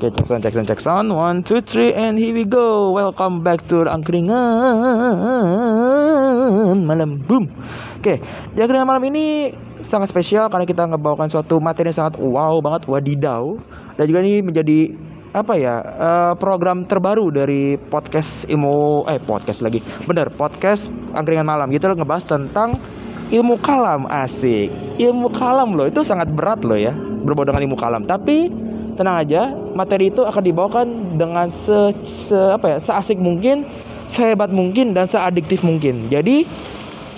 Oke, sound, check sound. One, two, three, and here we go. Welcome back to Angkringan Malam Boom. Oke, di Angkringan Malam ini sangat spesial karena kita ngebawakan suatu materi yang sangat wow banget, wadidaw. Dan juga ini menjadi apa ya uh, program terbaru dari podcast ilmu eh podcast lagi bener podcast angkringan malam gitu loh ngebahas tentang ilmu kalam asik ilmu kalam loh itu sangat berat loh ya berbau dengan ilmu kalam tapi tenang aja materi itu akan dibawakan dengan se, se apa ya seasik mungkin sehebat mungkin dan seadiktif mungkin jadi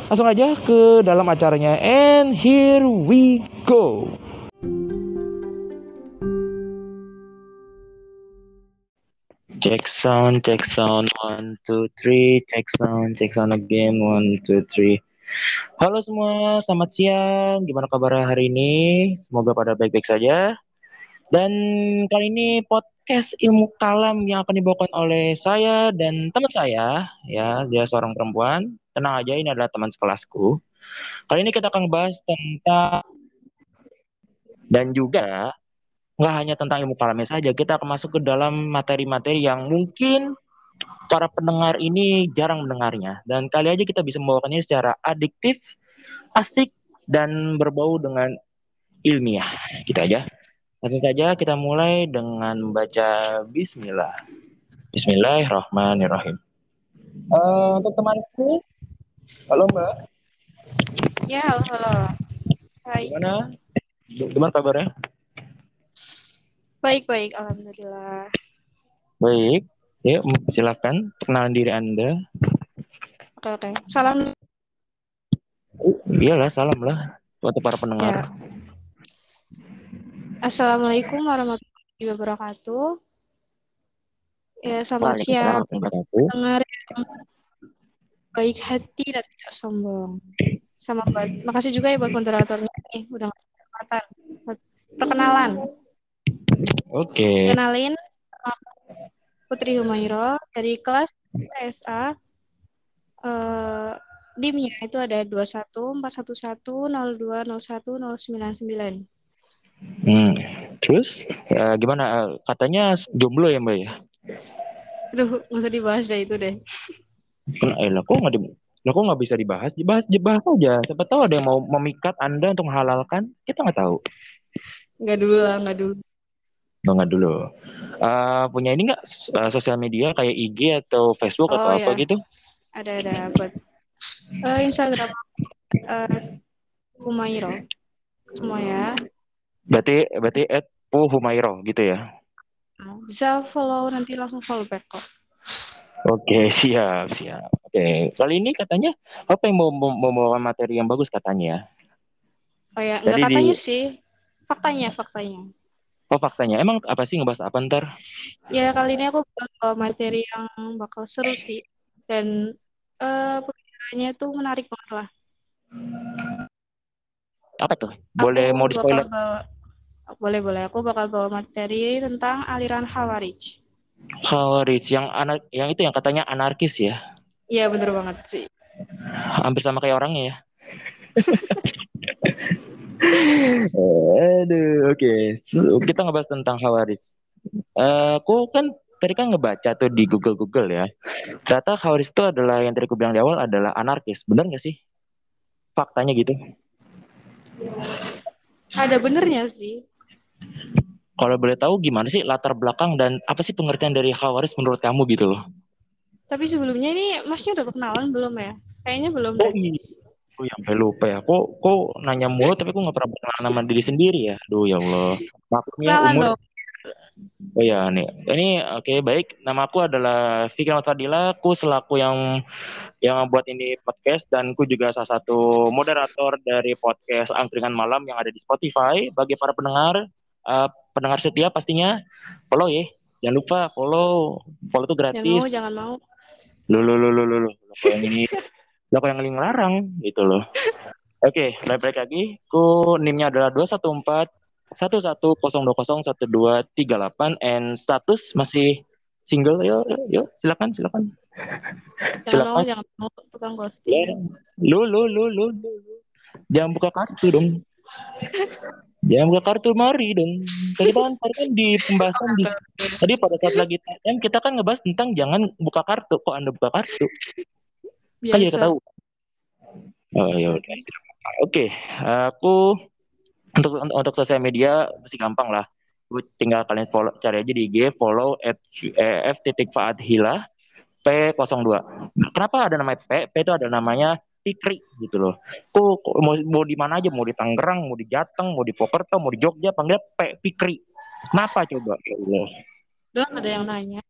langsung aja ke dalam acaranya and here we go Check sound, check sound, one, two, three. Check sound, check sound again, one, two, three. Halo semua, selamat siang. Gimana kabar hari ini? Semoga pada baik-baik saja. Dan kali ini podcast ilmu kalam yang akan dibawakan oleh saya dan teman saya, ya, dia seorang perempuan. Tenang aja, ini adalah teman sekelasku. Kali ini kita akan bahas tentang dan juga nggak hanya tentang ilmu kalamnya saja, kita akan masuk ke dalam materi-materi yang mungkin para pendengar ini jarang mendengarnya. Dan kali aja kita bisa membawakannya secara adiktif, asik, dan berbau dengan ilmiah. Kita aja. Langsung saja kita mulai dengan membaca Bismillah. Bismillahirrahmanirrahim. Uh, untuk temanku, halo Mbak. Ya, halo, halo. Hai. Gimana? Gimana kabarnya? Baik, baik. Alhamdulillah. Baik. Ya, silakan perkenalan diri Anda. Oke, oke. Salam. Oh, iyalah, salam lah buat para pendengar. Ya. Assalamualaikum warahmatullahi wabarakatuh. Ya, selamat siang. Dengar baik hati dan tidak sombong. Sama buat, makasih juga ya buat moderatornya nih, udah ngasih kesempatan perkenalan. Oke. Okay. Kenalin Putri Humairo dari kelas PSA. Uh, dimnya itu ada 21 411 02 01 099. Hmm. Terus uh, gimana? Katanya jomblo ya Mbak ya? Aduh, nggak usah dibahas deh itu deh. Eh, lah kok nggak di, lah kok nggak bisa dibahas? Dibahas, dibahas aja. Siapa tahu ada yang mau memikat Anda untuk menghalalkan? Kita nggak tahu. Nggak dulu lah, nggak dulu. Oh, nggak dulu. Uh, punya ini nggak uh, sosial media kayak IG atau Facebook oh, atau ya. apa gitu? Ada ada buat uh, Instagram uh, Humairo semua ya. Berarti berarti at Pu Humairo gitu ya? Bisa follow nanti langsung follow back kok. Oke siap siap. Oke kali ini katanya apa yang mau membawa materi yang bagus katanya? Oh ya nggak katanya di... sih faktanya faktanya. Oh faktanya, emang apa sih ngebahas apa ntar? Ya kali ini aku bakal materi yang bakal seru sih dan uh, pembicaraannya tuh menarik banget lah. Apa tuh? Boleh aku mau di spoiler? Bawa, boleh boleh. Aku bakal bawa materi tentang aliran Hawarij. Hawarij yang anak yang itu yang katanya anarkis ya? Iya bener banget sih. Hampir sama kayak orangnya ya. Aduh, oke. Okay. kita ngebahas tentang Khawarij. Uh, aku kan tadi kan ngebaca tuh di Google Google ya. Ternyata Khawarij itu adalah yang tadi aku bilang di awal adalah anarkis. Benar nggak sih? Faktanya gitu. Ada benernya sih. Kalau boleh tahu gimana sih latar belakang dan apa sih pengertian dari Khawarij menurut kamu gitu loh? Tapi sebelumnya ini masnya udah kenalan belum ya? Kayaknya belum. Oh, iya. Aku yang sampai lupa ya. Kok kok nanya mulu tapi aku nggak pernah kenal nama diri sendiri ya. Aduh ya Allah. Maksudnya umur. Dong. Oh ya nih. Ini oke okay, baik. Nama aku adalah Fikri Fadila. Aku selaku yang yang buat ini podcast dan aku juga salah satu moderator dari podcast Angkringan Malam yang ada di Spotify. Bagi para pendengar, uh, pendengar setia pastinya follow ya. Jangan lupa follow. Follow itu gratis. Jangan mau, jangan mau. Lu lu lu lu lu. Yang ini lah kok yang ngelarang gitu loh. Oke, okay, balik lagi. Ku NIM-nya adalah 214 11001238 and status masih single. Yuk, yuk, silakan, silakan. Jangan silakan. jangan mau tukang ghosting. Lu, lu, lu, lu, lu. Jangan buka kartu dong. Jangan buka kartu mari dong. Tadi kan kan di pembahasan di tadi pada saat lagi TM kita kan ngebahas tentang jangan buka kartu. Kok Anda buka kartu? Biasa. Kan jadi tahu. Oh ya udah. Oke, aku untuk untuk sosial media masih gampang lah. Tinggal kalian follow cari aja di IG follow at f titik Hila P02. Kenapa ada namanya P? P itu ada namanya Fikri gitu loh. Kok, mau, mau di mana aja, mau di Tangerang, mau di Jateng, mau di Pokerto, mau di Jogja, panggil P Fikri. Kenapa coba? Ya Allah. Udah ada yang nanya.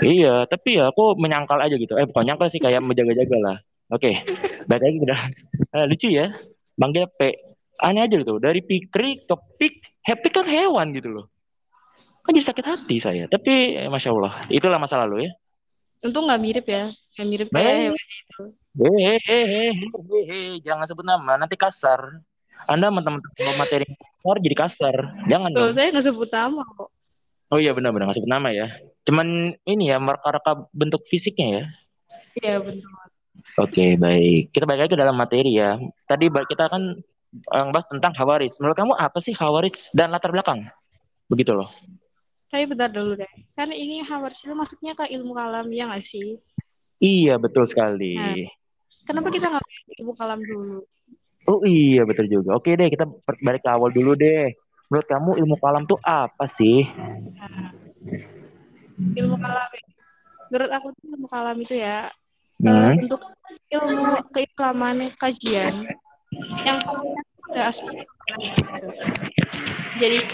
Iya, tapi ya aku menyangkal aja gitu. Eh bukan nyangkal sih kayak menjaga-jaga lah. Oke, okay. baik lagi udah eh, lucu ya. Manggil P. Aneh aja gitu. Dari Fikri ke Pik, happy kan hewan gitu loh. Kan jadi sakit hati saya. Tapi eh, masya Allah, itulah masa lalu ya. Untung nggak mirip ya, nggak mirip kayak itu. Hehehe, jangan sebut nama, nanti kasar. Anda teman-teman materi kasar jadi kasar. Jangan Tuh, dong. saya nggak sebut nama kok. Oh iya benar-benar nggak sebut nama ya. Cuman ini ya mereka-reka bentuk fisiknya ya. Iya benar. Oke baik. Kita balik lagi ke dalam materi ya. Tadi kita kan bahas tentang Hawaris. Menurut kamu apa sih Hawaris dan latar belakang? Begitu loh. Tapi bentar dulu deh. Kan ini Hawaris itu masuknya ke ilmu kalam ya nggak sih? Iya betul sekali. Nah, kenapa kita nggak ilmu kalam dulu? Oh iya betul juga. Oke deh kita balik ke awal dulu deh. Menurut kamu ilmu kalam tuh apa sih? Nah, ilmu kalam. Ya. Menurut aku tuh ilmu kalam itu ya hmm. uh, untuk ilmu keislaman kajian yang ada aspek jadi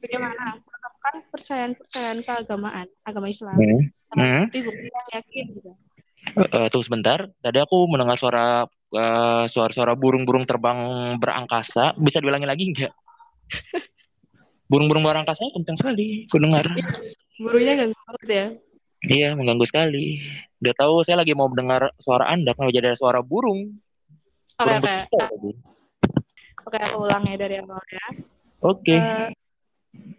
bagaimana menetapkan percayaan-percayaan keagamaan agama Islam hmm. Hmm. bukti yang yakin gitu. Uh, tunggu sebentar. Tadi aku mendengar suara uh, suara-suara burung-burung terbang berangkasa. Bisa diulangi lagi enggak? burung-burung berangkasa kencang sekali. Aku dengar. Burungnya ganggu banget ya. Iya, mengganggu sekali. Udah tahu saya lagi mau mendengar suara Anda, kalau jadi ada suara burung. Oke, oke. Oke, aku ulang ya dari awal ya. Oke. Okay. Uh, eh,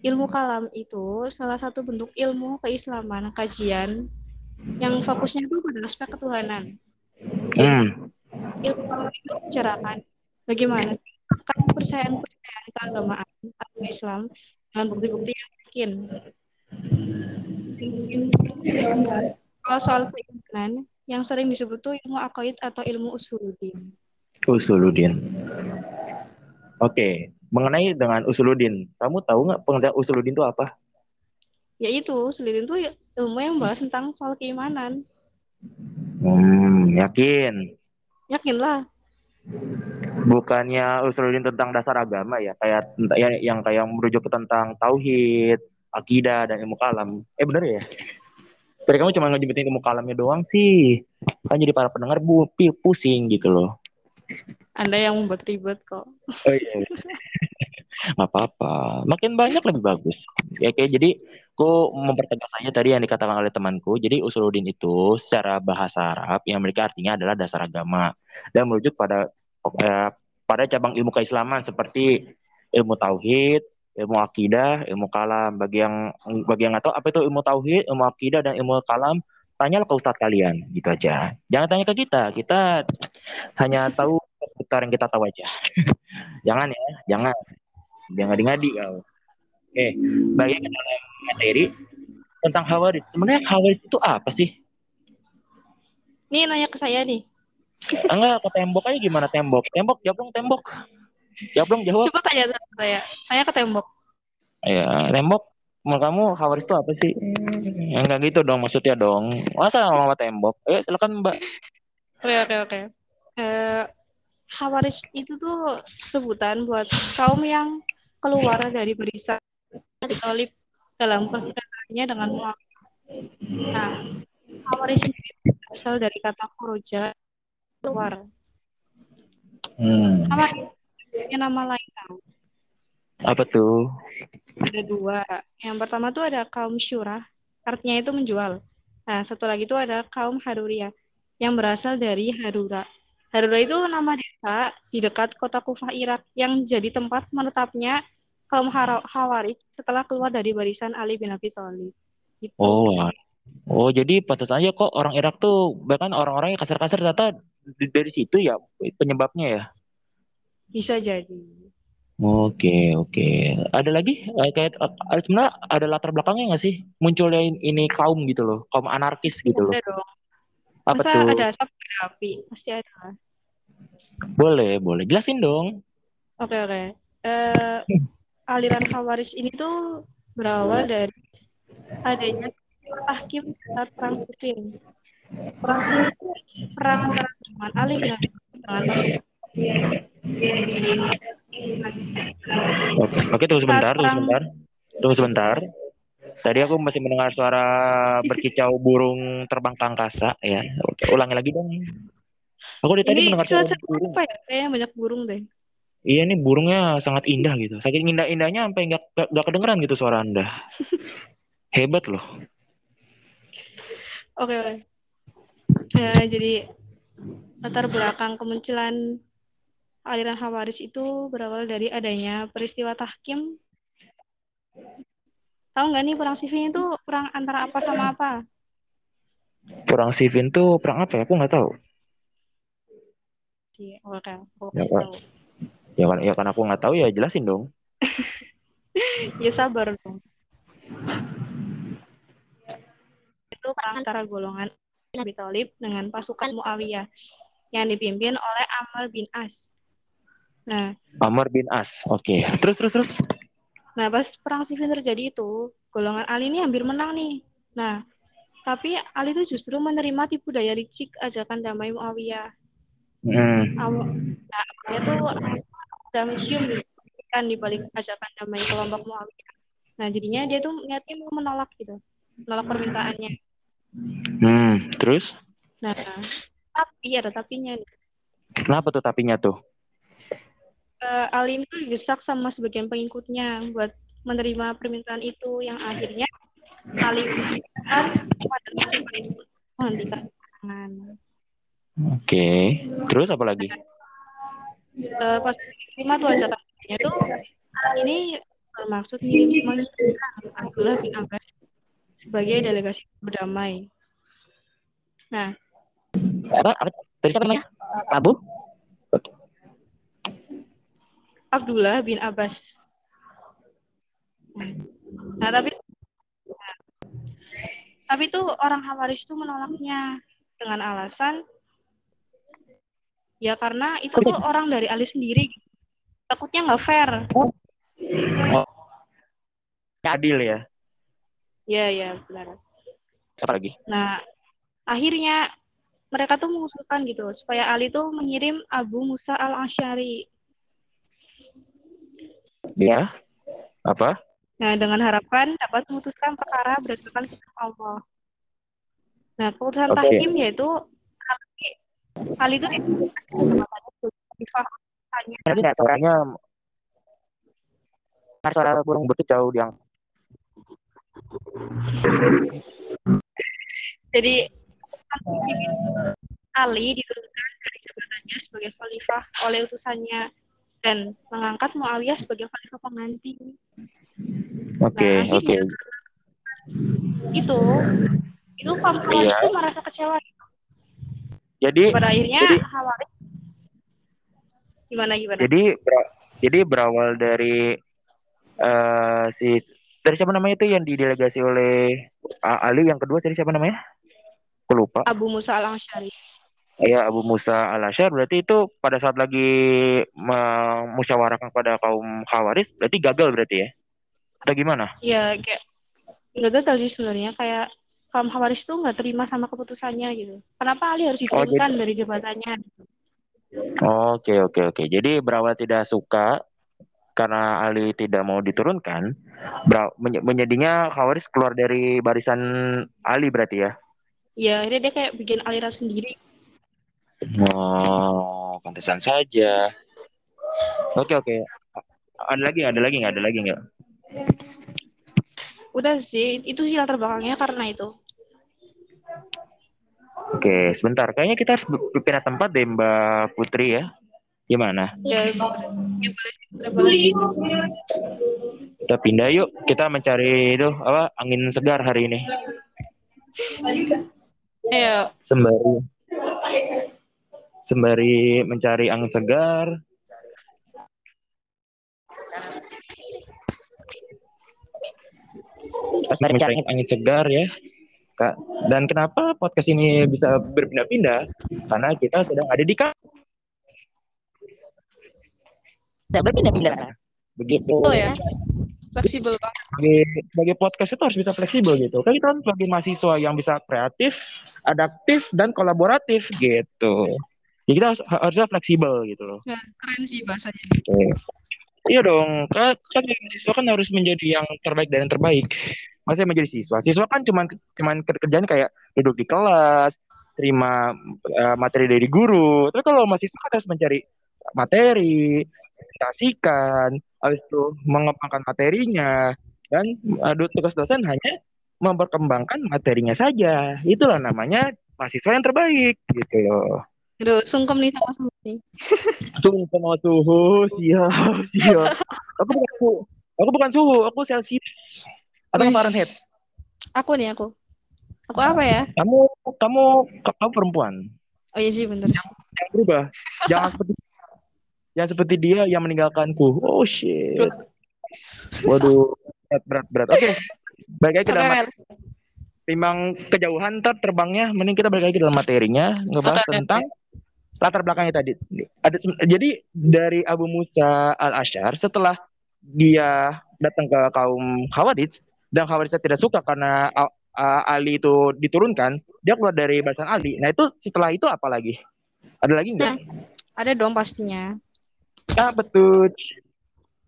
ilmu kalam itu salah satu bentuk ilmu keislaman, kajian yang fokusnya itu pada aspek ketuhanan. Hmm. Ilmu kalam itu bicarakan bagaimana kepercayaan-kepercayaan keagamaan agama Islam dengan bukti-bukti yang yakin. Kalau soal keimanan, yang sering disebut tuh ilmu akaid atau ilmu usuluddin. Usuluddin. Oke, mengenai dengan usuluddin, kamu tahu nggak pengertian usuluddin itu apa? Ya itu, usuluddin itu ilmu yang bahas tentang soal keimanan. Hmm, yakin? Yakin lah. Bukannya usuluddin tentang dasar agama ya, kayak ya, yang kayak merujuk tentang tauhid, akidah dan ilmu kalam. Eh bener ya? Tadi kamu cuma ngejebetin ilmu kalamnya doang sih. Kan jadi para pendengar bu pusing gitu loh. Anda yang membuat ribet kok. Oh iya. Gak apa-apa. Makin banyak lebih bagus. Ya, kayak jadi aku mempertegas aja tadi yang dikatakan oleh temanku. Jadi usuludin itu secara bahasa Arab yang memiliki artinya adalah dasar agama dan merujuk pada eh, pada cabang ilmu keislaman seperti ilmu tauhid, ilmu akidah, ilmu kalam. Bagi yang bagi yang nggak tahu apa itu ilmu tauhid, ilmu akidah dan ilmu kalam, tanyalah ke ustadz kalian gitu aja. Jangan tanya ke kita, kita hanya tahu seputar yang kita tahu aja. jangan ya, jangan. Jangan ngadi-ngadi kau. Oke, bagi ke dalam materi tentang hawarid. Sebenarnya hawarid itu apa sih? Nih nanya ke saya nih. Enggak, ke tembok aja gimana tembok? Tembok, jawab dong tembok. Jawab dong, jawab. Coba tanya saya. Tanya ke tembok. Ya, tembok menurut kamu Hawaris itu apa sih? Hmm. Enggak gitu dong maksudnya dong. Masa sama tembok? Eh silakan Mbak. Oke oke oke. Eh Hawaris itu tuh sebutan buat kaum yang keluar dari barisan Katolik dalam persidangannya dengan Muhammad. Nah, Hawaris ini berasal dari kata kuroja keluar. Hmm. Hawaris nama lain tahu. Apa tuh? Ada dua. Yang pertama tuh ada kaum syurah, artinya itu menjual. Nah, satu lagi tuh ada kaum Haruria, yang berasal dari Harura. Harura itu nama desa di dekat kota Kufah, Irak, yang jadi tempat menetapnya kaum Hawarij setelah keluar dari barisan Ali bin Abi Thalib. Gitu. Oh, oh jadi patut aja kok orang Irak tuh bahkan orang-orang yang kasar-kasar ternyata dari situ ya penyebabnya ya. Bisa jadi. Oke, oke. Ada lagi eh, kayak eh, sebenarnya ada latar belakangnya nggak sih munculnya ini kaum gitu loh, kaum anarkis gitu loh. Ada dong. Apa Masa tuh? ada asap ada api? Pasti ada. Boleh, boleh. Jelasin dong. Oke, oke. Eh, aliran Khawarij ini tuh berawal dari adanya tahkim saat perang Siffin. Perang perang antara Utsman Ali dengan Oke, oke, tunggu sebentar, tunggu sebentar. Tunggu sebentar. Tadi aku masih mendengar suara berkicau burung terbang ke angkasa ya. Oke, ulangi lagi dong. Aku dari tadi mendengar suara burung. apa ya? Kayaknya banyak burung deh. Iya nih burungnya sangat indah gitu. Saking indah-indahnya sampai nggak nggak- kedengeran gitu suara Anda. Hebat loh. Oke, oke. Eh, jadi latar belakang kemunculan aliran Khawarij itu berawal dari adanya peristiwa tahkim. Tahu nggak nih perang Siffin itu perang antara apa sama apa? Perang Siffin tuh perang apa ya? Aku nggak tahu. Sih, oke, aku Ya, tahu. Ya kan, ya kan aku nggak tahu ya jelasin dong. Ya sabar dong. Itu perang antara golongan Abi Thalib dengan pasukan Muawiyah yang dipimpin oleh Amr bin As. Nah, Amr bin As. Oke. Terus terus terus. Nah, pas perang Siffin terjadi itu, golongan Ali ini hampir menang nih. Nah, tapi Ali itu justru menerima tipu daya licik ajakan damai Muawiyah. Hmm. Nah, awalnya tuh udah mencium kan di balik ajakan damai kelompok Muawiyah. Nah, jadinya dia tuh niatnya mau menolak gitu, menolak permintaannya. Hmm. Terus? Nah, tapi ada tapinya nih. Kenapa tuh tapinya tuh? Eh, Ali ini tuh didesak sama sebagian pengikutnya buat menerima permintaan itu yang akhirnya Ali harus pada pasukan itu menghentikan serangan. Oke. Terus apa lagi? Eh, pas terima tuh ajakannya tuh ini bermaksud mengirimkan Abdullah bin Abbas sebagai delegasi berdamai. Nah, Apa? Apa? Tadi siapa namanya? Abu? Abdullah bin Abbas. Nah, tapi tapi tuh orang Hawaris tuh menolaknya dengan alasan ya karena itu tuh orang dari Ali sendiri takutnya nggak fair. Adil ya. Ya, ya, benar. Apa lagi? Nah, akhirnya mereka tuh mengusulkan gitu supaya Ali tuh mengirim Abu Musa al-Asy'ari. Ya. Apa? Nah, dengan harapan dapat memutuskan perkara berdasarkan kitab Allah. Nah, keputusan Oke. tahkim yaitu Ali, Ali itu nggak suaranya suara burung berkicau yang Jadi Ali diturunkan dari jabatannya sebagai khalifah oleh utusannya dan mengangkat Muawiyah sebagai khalifah pengganti. Oke, Nah, oke. akhirnya Itu itu kaum Khawarij Iya. tuh merasa kecewa. Jadi Pada akhirnya jadi- Khawarij gimana gimana? jadi ber- jadi berawal dari eh si dari siapa namanya itu yang didelegasi oleh Ali yang kedua tadi siapa namanya? Aku lupa. Abu Musa al-Asy'ari. Ya Abu Musa al Asyar berarti itu pada saat lagi memusyawarahkan kepada kaum Khawaris berarti gagal berarti ya? Atau gimana? Ya kayak nggak gagal sih sebenarnya kayak kaum Khawarij tuh nggak terima sama keputusannya gitu. Kenapa Ali harus diturunkan dari jabatannya? Oke oke oke. Jadi berawal tidak suka karena Ali tidak mau diturunkan, menjadinya Khawaris keluar dari barisan Ali berarti ya? Ya akhirnya dia kayak bikin aliran sendiri. Oh, pantesan saja. Oke oke. Ada lagi nggak? Ada lagi nggak? Ada lagi nggak? Udah sih, itu sih latar belakangnya karena itu. Oke, sebentar. Kayaknya kita harus pindah tempat deh Mbak Putri ya. Gimana? Ya, ya boleh, boleh. Kita pindah yuk. Kita mencari itu apa angin segar hari ini. Ayo, Sembari sembari mencari angin segar, Pasti mencari angin segar ya. Kak. Dan kenapa podcast ini bisa berpindah-pindah? Karena kita sedang ada di kak. Tidak berpindah-pindah. Begitu. Oh ya. Fleksibel banget. Sebagai, sebagai podcast itu harus bisa fleksibel gitu. Kan kita kan sebagai mahasiswa yang bisa kreatif, adaptif, dan kolaboratif gitu. Jadi kita harus, harusnya fleksibel gitu loh. Ya, keren sih bahasanya. Iya dong, kan, kan mahasiswa kan harus menjadi yang terbaik dan yang terbaik. Masa menjadi siswa? Siswa kan cuman cuman kerjaan kayak duduk di kelas, terima uh, materi dari guru. Tapi kalau mahasiswa kan harus mencari materi, presentasikan, habis itu mengembangkan materinya dan uh, tugas dosen hanya memperkembangkan materinya saja. Itulah namanya mahasiswa yang terbaik gitu loh. Aduh, sungkem nih sama suhu nih. Sungkem sama suhu, siap, siap. Aku bukan suhu, aku bukan suhu, aku Celsius. Atau Wis. Fahrenheit. Aku nih aku. Aku apa ya? Kamu, kamu, kamu perempuan. Oh iya sih bener sih. Jangan berubah. Jangan seperti yang seperti dia yang meninggalkanku. Oh shit. Waduh, berat berat berat. Oke. Lagi ke Oke, dalam Mel. Timbang kejauhan ntar terbangnya mending kita balik lagi ke dalam materinya ngebahas tentang latar belakangnya tadi. Ada jadi dari Abu Musa al Ashar setelah dia datang ke kaum Khawarij dan Khawarij tidak suka karena A- Ali itu diturunkan, dia keluar dari barisan Ali. Nah itu setelah itu apa lagi? Ada lagi nggak? Ada dong pastinya. Ah betul.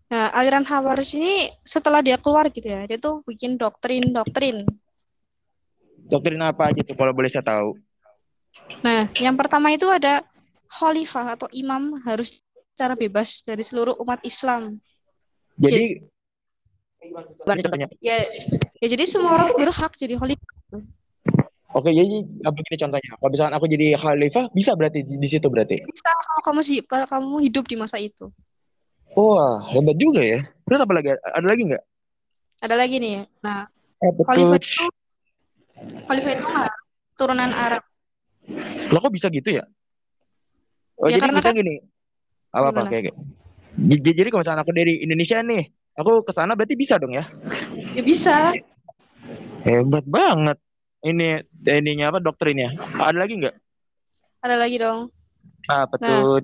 Nah, aliran Hawaris ini setelah dia keluar gitu ya, dia tuh bikin doktrin-doktrin. Doktrin apa aja tuh kalau boleh saya tahu? Nah, yang pertama itu ada khalifah atau imam harus secara bebas dari seluruh umat Islam. Jadi contohnya? Ya, ya jadi semua orang berhak jadi khalifah. Oke, jadi apa begini contohnya? Kalau misalkan aku jadi khalifah, bisa berarti di, di situ berarti. Bisa kalau kamu sih, kalau kamu hidup di masa itu. Wah, hebat juga ya. Terus apa lagi? Ada lagi nggak? Ada lagi nih. Nah, Eh, khalifah itu khalifah itu nggak turunan Arab. Lo kok bisa gitu ya? Oh, Ya, jadi karena kan- gini. Apa apa kayak kayak. J- Jadi kalau misalkan aku dari Indonesia nih, aku ke sana berarti bisa dong ya? Ya bisa. Hebat banget. Ini ininya apa doktrinnya? Ada lagi nggak? Ada lagi dong. Ah, betul.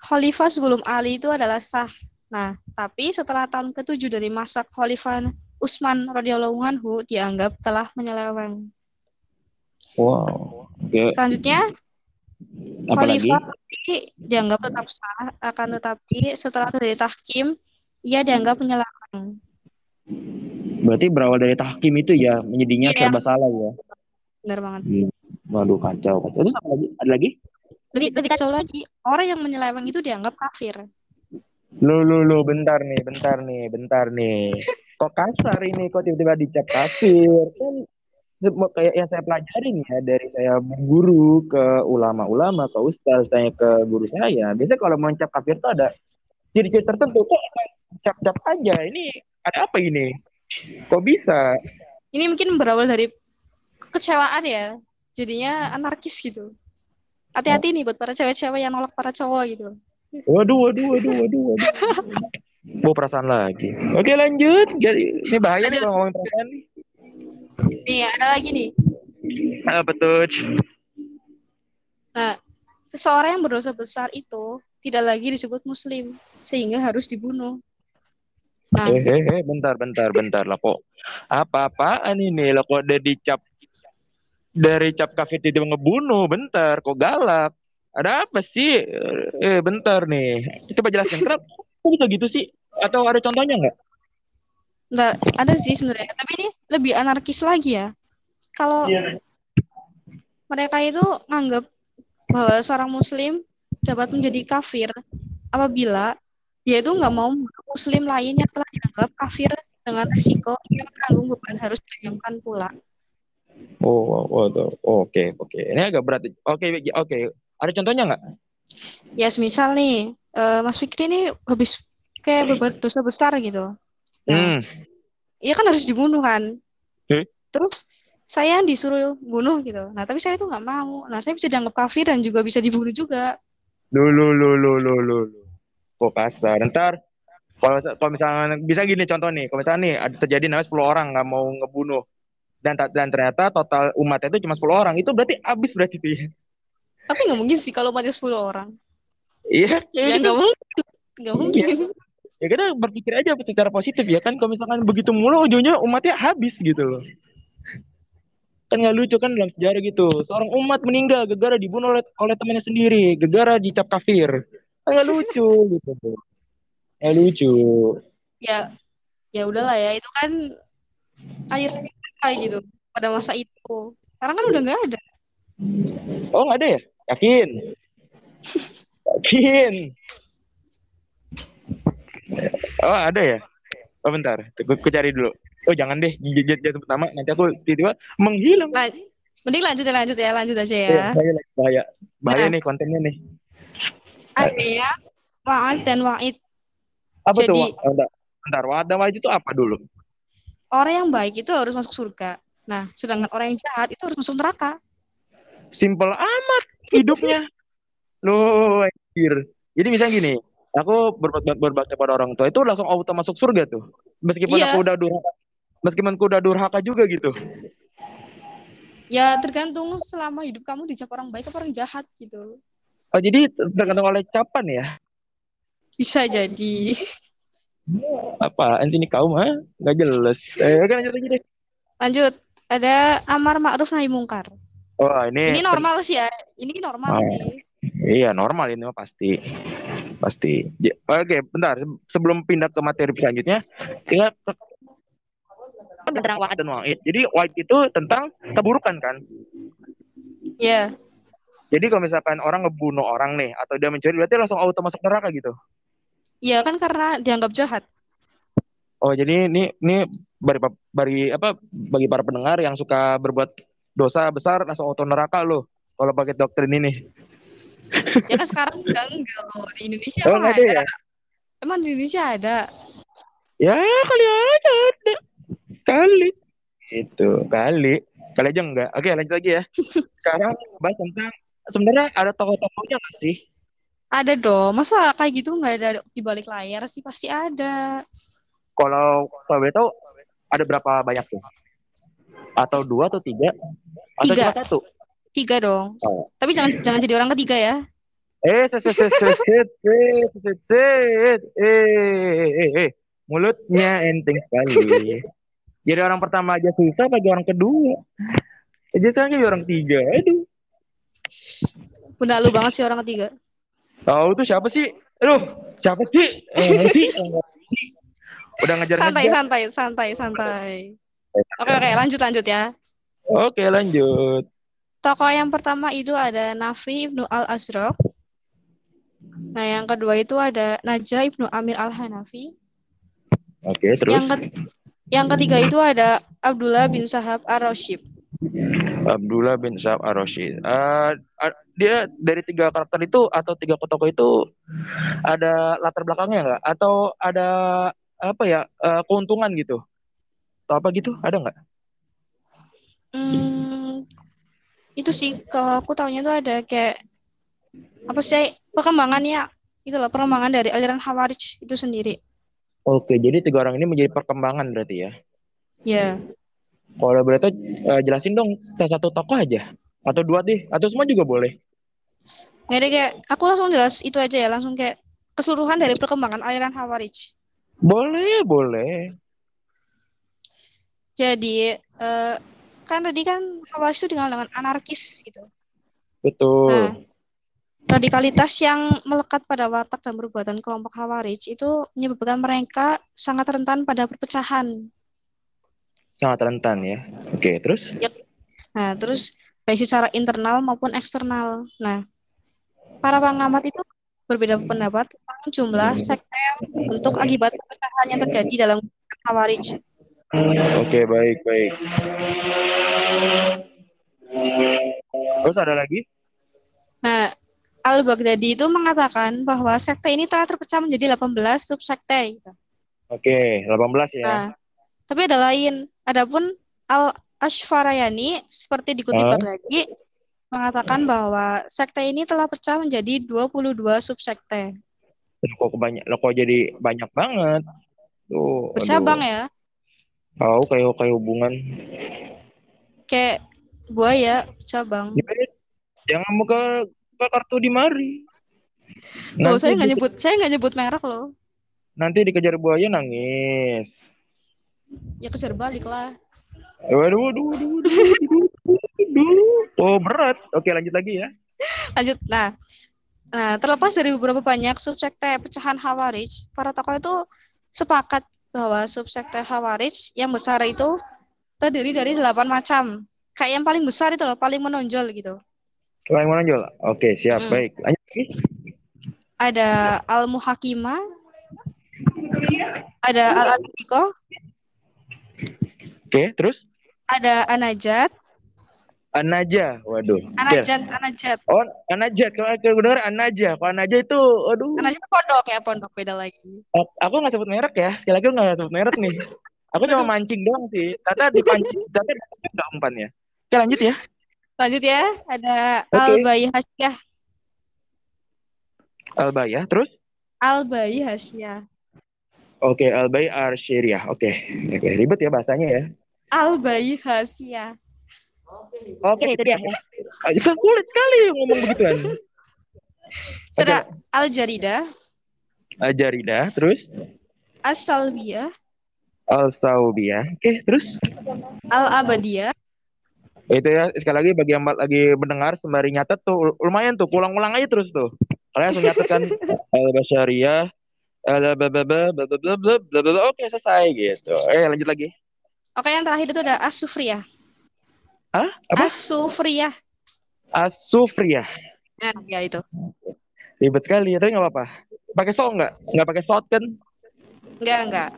Khalifah sebelum Ali itu adalah sah. Nah, tapi setelah tahun ke-7 dari masa Khalifah Utsman radhiyallahu anhu dianggap telah menyeleweng. Wow. Oke. Selanjutnya, Apa lagi? Khalifah Ali dianggap tetap sah, akan tetapi setelah terjadi tahkim, ia dianggap menyeleweng. Berarti berawal dari tahkim itu ya, menjadinya Iya. serba salah ya. Benar banget. Waduh, kacau, kacau. Terus apa lagi? Ada lagi? Lebih, lebih kacau lagi, orang yang menyeleweng itu dianggap kafir. Lu, lu, lu, bentar nih, bentar nih, bentar nih. Kok kasar ini, kok tiba-tiba dicap kafir? Kan kayak yang saya pelajarin ya dari saya guru ke ulama-ulama, ke ustaz, tanya ke guru saya. Biasanya kalau mau cap kafir tuh ada ciri-ciri tertentu. Kok cap-cap aja? Ini ada apa ini? Kok bisa? Ini mungkin berawal dari kekecewaan ya, jadinya anarkis gitu. Hati-hati nih buat para cewek-cewek yang nolak para cowok gitu. Waduh, waduh, waduh, waduh, waduh. Mau perasaan lagi. Oke lanjut. Ini bahaya nih kalau ngomongin perasaan nih. Nih, ada lagi nih. Ah, betul. Nah, seseorang yang berdosa besar itu tidak lagi disebut muslim sehingga harus dibunuh. Nah, Eh, eh, eh, bentar, bentar, bentar lah kok. Apa-apaan ini lah kok udah dicap dari cap kafir tidak ngebunuh, bentar, kok galak. Ada apa sih? Eh, bentar nih. Coba jelasin, kenapa kok bisa gitu sih? Atau ada contohnya nggak? nggak ada sih sebenarnya, tapi ini lebih anarkis lagi ya. Kalau mereka itu nganggap bahwa seorang muslim dapat menjadi kafir apabila dia itu nggak mau muslim lain yang telah dianggap kafir dengan risiko yang menanggung beban harus ditanggung pula. Oh, oh, oh, tuh. oke, oke. Ini agak berat. Oke, oke. Ada contohnya nggak? Ya, semisal nih, eh, Mas Fikri ini habis kayak berbuat dosa besar gitu. Nah, Hmm. Iya kan harus dibunuh kan. Eh? Terus saya yang disuruh bunuh gitu. Nah, tapi saya itu nggak mau. Nah, saya bisa dianggap kafir dan juga bisa dibunuh juga. Lu, lu, lu, lu, lu, lu. lu. Kok kasar? Ntar Kalau kalau misalnya bisa gini contoh nih, kalau misalnya nih ada terjadi namanya 10 orang nggak mau ngebunuh dan dan ternyata total umatnya itu cuma 10 orang, itu berarti habis berarti itu ya. Tapi nggak mungkin sih kalau umatnya 10 orang. Iya, Ya nggak mungkin. Nggak mungkin. ya kita berpikir aja secara positif ya kan kalau misalkan begitu mulu ujungnya umatnya habis gitu loh. Kan nggak lucu kan dalam sejarah gitu. Seorang umat meninggal gegara dibunuh oleh oleh temannya sendiri, gegara dicap kafir. Kan nggak lucu gitu. Nggak lucu. Ya, ya udahlah ya. Itu kan air kayak gitu pada masa itu. Sekarang kan udah nggak ada. Oh nggak ada ya? Yakin? Yakin? Oh ada ya? Oh bentar, aku, aku cari dulu. Oh jangan deh, jangan sebut nama. Nanti aku tiba-tiba menghilang. Lan- Mending lanjut ya, lanjut ya, lanjut aja ya. Iya, bahaya, bahaya, bahaya Nah. nih kontennya nih. Ada ya, wa'ad dan wa'id. Apa tuh? Jadi- Wak? Bentar, bentar. Wadah wajib itu apa dulu? Orang yang baik itu harus masuk surga. Nah, sedangkan orang yang jahat itu harus masuk neraka. Simpel amat hidupnya. Loh, anjir. Jadi misalnya gini, aku berbuat berbakti pada orang tua itu langsung auto masuk surga tuh. Meskipun Iya. aku udah durhaka, meskipun aku udah durhaka juga gitu. Ya tergantung selama hidup kamu dicap orang baik apa orang jahat gitu. Oh jadi tergantung oleh capan ya? Bisa jadi. Apa? Sini kaum ha? Gak jelas. Eh, oke lanjut lagi deh. Lanjut. Ada amar ma'ruf nahi mungkar. Oh ini. Ini normal sih ya. Ini normal Oh. sih. Iya normal ini mah pasti. Pasti. J- Oke, bentar. Sebelum pindah ke materi selanjutnya, kita tentang wa'id dan wa'id. Jadi wa'id itu tentang keburukan kan? Ya. Jadi kalau misalkan orang ngebunuh orang nih atau dia mencuri berarti langsung auto masuk neraka gitu. Ya kan karena dianggap jahat. Oh, jadi ini ini bagi, bagi apa bagi para pendengar yang suka berbuat dosa besar langsung auto neraka loh. Kalau pakai doktrin ini. Ya kan sekarang udah enggak loh. Di Indonesia Oh, emang ada ada. ya? Emang di Indonesia ada. Ya, kali aja ada. Kali. Itu, kali. Kali aja enggak. Oke, lanjut lagi ya. Sekarang bahas tentang sebenarnya ada tokoh-tokohnya nggak sih? Ada dong. Masa kayak gitu nggak ada di balik layar sih? Pasti ada. Kalau kalau tahu ada berapa banyak tuh? Atau dua atau tiga? Atau Tiga. cuma satu? Tiga dong. Oh. Tapi jangan jangan jadi orang ketiga ya. Eh, set, set, set, set, set, eh eh, eh, eh, eh, mulutnya enteng sekali. Jadi orang pertama aja susah, bagi orang kedua. Jadi sekarang jadi orang ketiga, aduh. Bunda lu banget sih orang ketiga. Tahu tuh siapa sih? Aduh, siapa sih? Eh, nanti, Udah ngejar santai, santai, santai, santai. Oke, oke, lanjut, lanjut ya. Oke, lanjut. Tokoh yang pertama itu ada Nafi Ibnu Al-Azraq. Nah, yang kedua itu ada Najah Ibnu Amir Al-Hanafi. Oke, terus Yang, ket- yang ketiga itu ada Abdullah bin Sahab Ar-Rasyid. Abdullah bin Sa'ab Ar-Rasyid. Eh, a- dia dari tiga karakter itu atau tiga tokoh itu ada latar belakangnya nggak? Atau ada apa ya eh, keuntungan gitu? Atau apa gitu? Ada nggak? Hmm, itu sih kalau aku tahunya itu ada kayak apa sih perkembangannya itu loh perkembangan dari aliran Khawarij itu sendiri. Oke, jadi tiga orang ini menjadi perkembangan berarti ya. Ya, Kalau boleh tahu eh, jelasin dong salah satu tokoh aja atau dua deh atau semua juga boleh. nggak ada kayak aku langsung jelas itu aja ya langsung kayak keseluruhan dari perkembangan aliran Khawarij. Boleh, boleh. Jadi eh, kan tadi kan Khawarij itu dikenal dengan anarkis gitu. Betul. Nah, radikalitas yang melekat pada watak dan perbuatan kelompok Khawarij itu menyebabkan mereka sangat rentan pada perpecahan. Sangat rentan ya. Oke, terus? Nah, terus baik secara internal maupun eksternal. Nah, para pengamat itu berbeda pendapat tentang jumlah sekte untuk akibat perpecahan yang terjadi dalam Khawarij. Oke, baik, baik. Terus ada lagi? Nah, Al-Baghdadi itu mengatakan bahwa sekte ini telah terpecah menjadi 18 subsekte. Gitu. Oke, 18 ya. Nah, tapi ada lain. Adapun Al-Ashfarayani seperti dikutip Hah? Baghdadi mengatakan bahwa sekte ini telah pecah menjadi 22 subsekte. Kok banyak, kok jadi banyak banget. Tuh, Bercabang aduh. ya. Tahu kayak kayak hubungan. Kayak buaya bercabang. Ya, Jangan buka buka kartu di mari. Loh, Nanti saya nggak nyebut, saya nggak nyebut merek loh. nanti dikejar buaya nangis. Ya kejar balik lah. Waduh, waduh, waduh, waduh, waduh, waduh. Oh berat. Oke lanjut lagi ya. Lanjut. Nah, nah terlepas dari beberapa banyak subsekte pecahan Hawarij, para tokoh itu sepakat bahwa subsekte Hawarij yang besar itu terdiri dari delapan macam. Kayak yang paling besar itu loh, paling menonjol gitu. Yang mana Jol? Oke siap Mm. baik. Lanjut lagi. Ada Al-Muhakimah, ada Al-Atiqo, Oke terus ada Anajat, Anaja. Waduh. Anajat, Anajat. Oh Anaja. Kalau aku dengar Anaja. Kalau Anaja itu, aduh. Anajat pondok ya, pondok beda lagi. Aku nggak sebut merek ya. Sekali lagi nggak sebut merek nih. Aku cuma mancing doang sih. Tata dipancing. Tata nggak umpannya. Oke lanjut ya. Lanjut ya, ada Oke. Al-Bayi Hasyah, Albaya. Terus? Al-Bayi Hasyah, Oke Albay Arsyriah. Oke. Oke ribet ya bahasanya ya. Al-Bayi Hasyah. Oke itu dia. Ah, Sulit sekali ngomong begituan. Sudah Al-Jarida, Ajarida. Terus? As-Salbiyah, Al-Saubiyah. Oke terus? Al-Abadiyah, itu ya sekali lagi bagi yang lagi mendengar sembari nyatet tuh lumayan tuh ulang-ulang aja terus tuh kalian langsung nyatet kan al basyariyah al oke selesai gitu eh lanjut lagi Oke, yang terakhir itu ada As-Sufriyah. Ah apa? As-Sufriyah. asufriyah Nah, ya itu. ribet sekali tapi nggak apa-apa. Pakai so nggak? Nggak pakai shot kan? Enggak, enggak.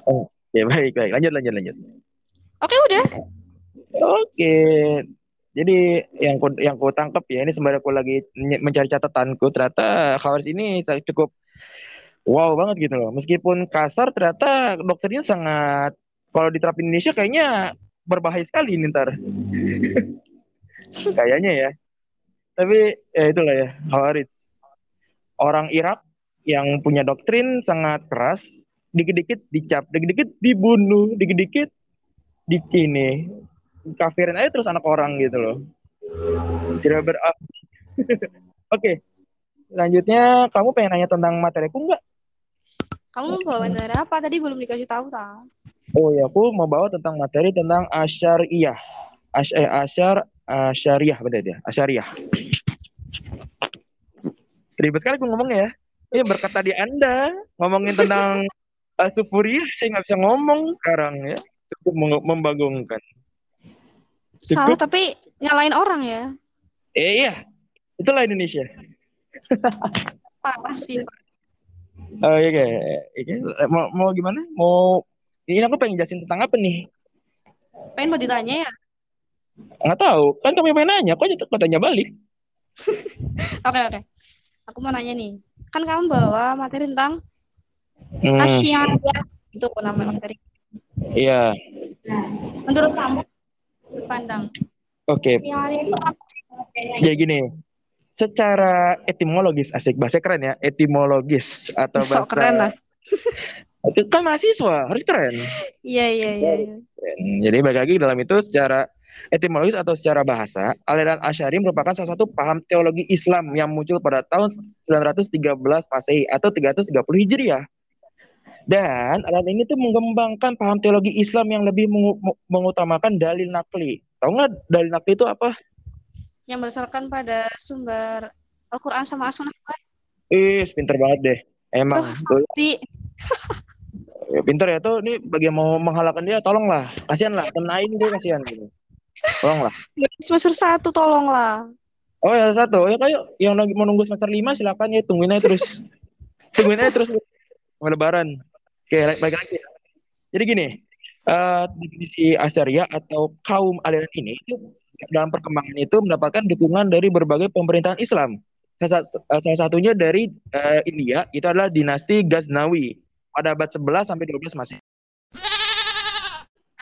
ya baik baik. Lanjut lanjut lanjut. Oke, udah. oke. Jadi yang ku, yang ku tangkap ya ini sembari aku lagi mencari catatanku ternyata Khawaris ini cukup wow banget gitu loh. Meskipun kasar ternyata dokternya sangat kalau diterapin Indonesia kayaknya berbahaya sekali ini ntar. Kayaknya ya. Tapi ya itulah ya Khawaris orang Irak yang punya doktrin sangat keras dikit-dikit dicap dikit-dikit dibunuh dikit-dikit di sini kafirin aja terus anak orang gitu loh. Tidak ber oke selanjutnya kamu pengen nanya tentang materiku nggak? Kamu mau bawa dari apa? Tadi belum dikasih tahu, tak? Oh ya aku mau bawa tentang materi tentang asyariyah Ash, eh, asyar asyariah benar ya asyariah ribet sekali aku ngomongnya ya ini berkat tadi anda ngomongin tentang asufuriyah saya nggak bisa ngomong sekarang ya cukup membagongkan Salah, tapi nyalain orang ya. eh iya itulah Indonesia Parah sih. Oh iya, oke. Oke. Mau, mau gimana? Mau ini aku pengen jelasin tentang apa nih? Pengen mau ditanya ya? Nggak tahu. Kan kamu yang pengen nanya, kok jadi kok tanya balik? Oke, oke. Aku mau nanya nih. Kan kamu bawa materi tentang Hmm, Asyariah. Itu nama materi. iya. Menurut kamu, pandang Oke. Sih? Jadi gini. Secara etimologis, asik bahasa keren ya, etimologis atau bahasa Sok keren lah. Itu kan mahasiswa, harus keren. Iya, iya, iya. Jadi balik lagi dalam itu secara etimologis atau secara bahasa, aliran Asy'ari merupakan salah satu paham teologi Islam yang muncul pada tahun 913 Masehi atau 330 Hijriah. Dan aliran ini tuh mengembangkan paham teologi Islam yang lebih mengu- mengutamakan dalil nakli. Tahu nggak dalil nakli itu apa? Yang berdasarkan pada sumber Al-Quran sama As-Sunnah. Ih, pinter banget deh. Emang, Di, ya, pinter ya tuh. Ini bagi yang mau menghalalkan dia, tolonglah, kasihan lah, temen Aing dia kasihan gitu. Tolonglah. semester satu tolonglah. Oh ya satu, ya kayak yang lagi mau nunggu semester lima silakan ya tungguin aja terus, tungguin aja terus sampai lebaran. Oke, baik lagi. Jadi gini, eh, definisi Asyariah atau kaum aliran ini itu dalam perkembangan itu mendapatkan dukungan dari berbagai pemerintahan Islam. Salah, eh, satunya dari eh, India itu adalah dinasti Ghaznawi pada abad 11 sampai 12 Masehi.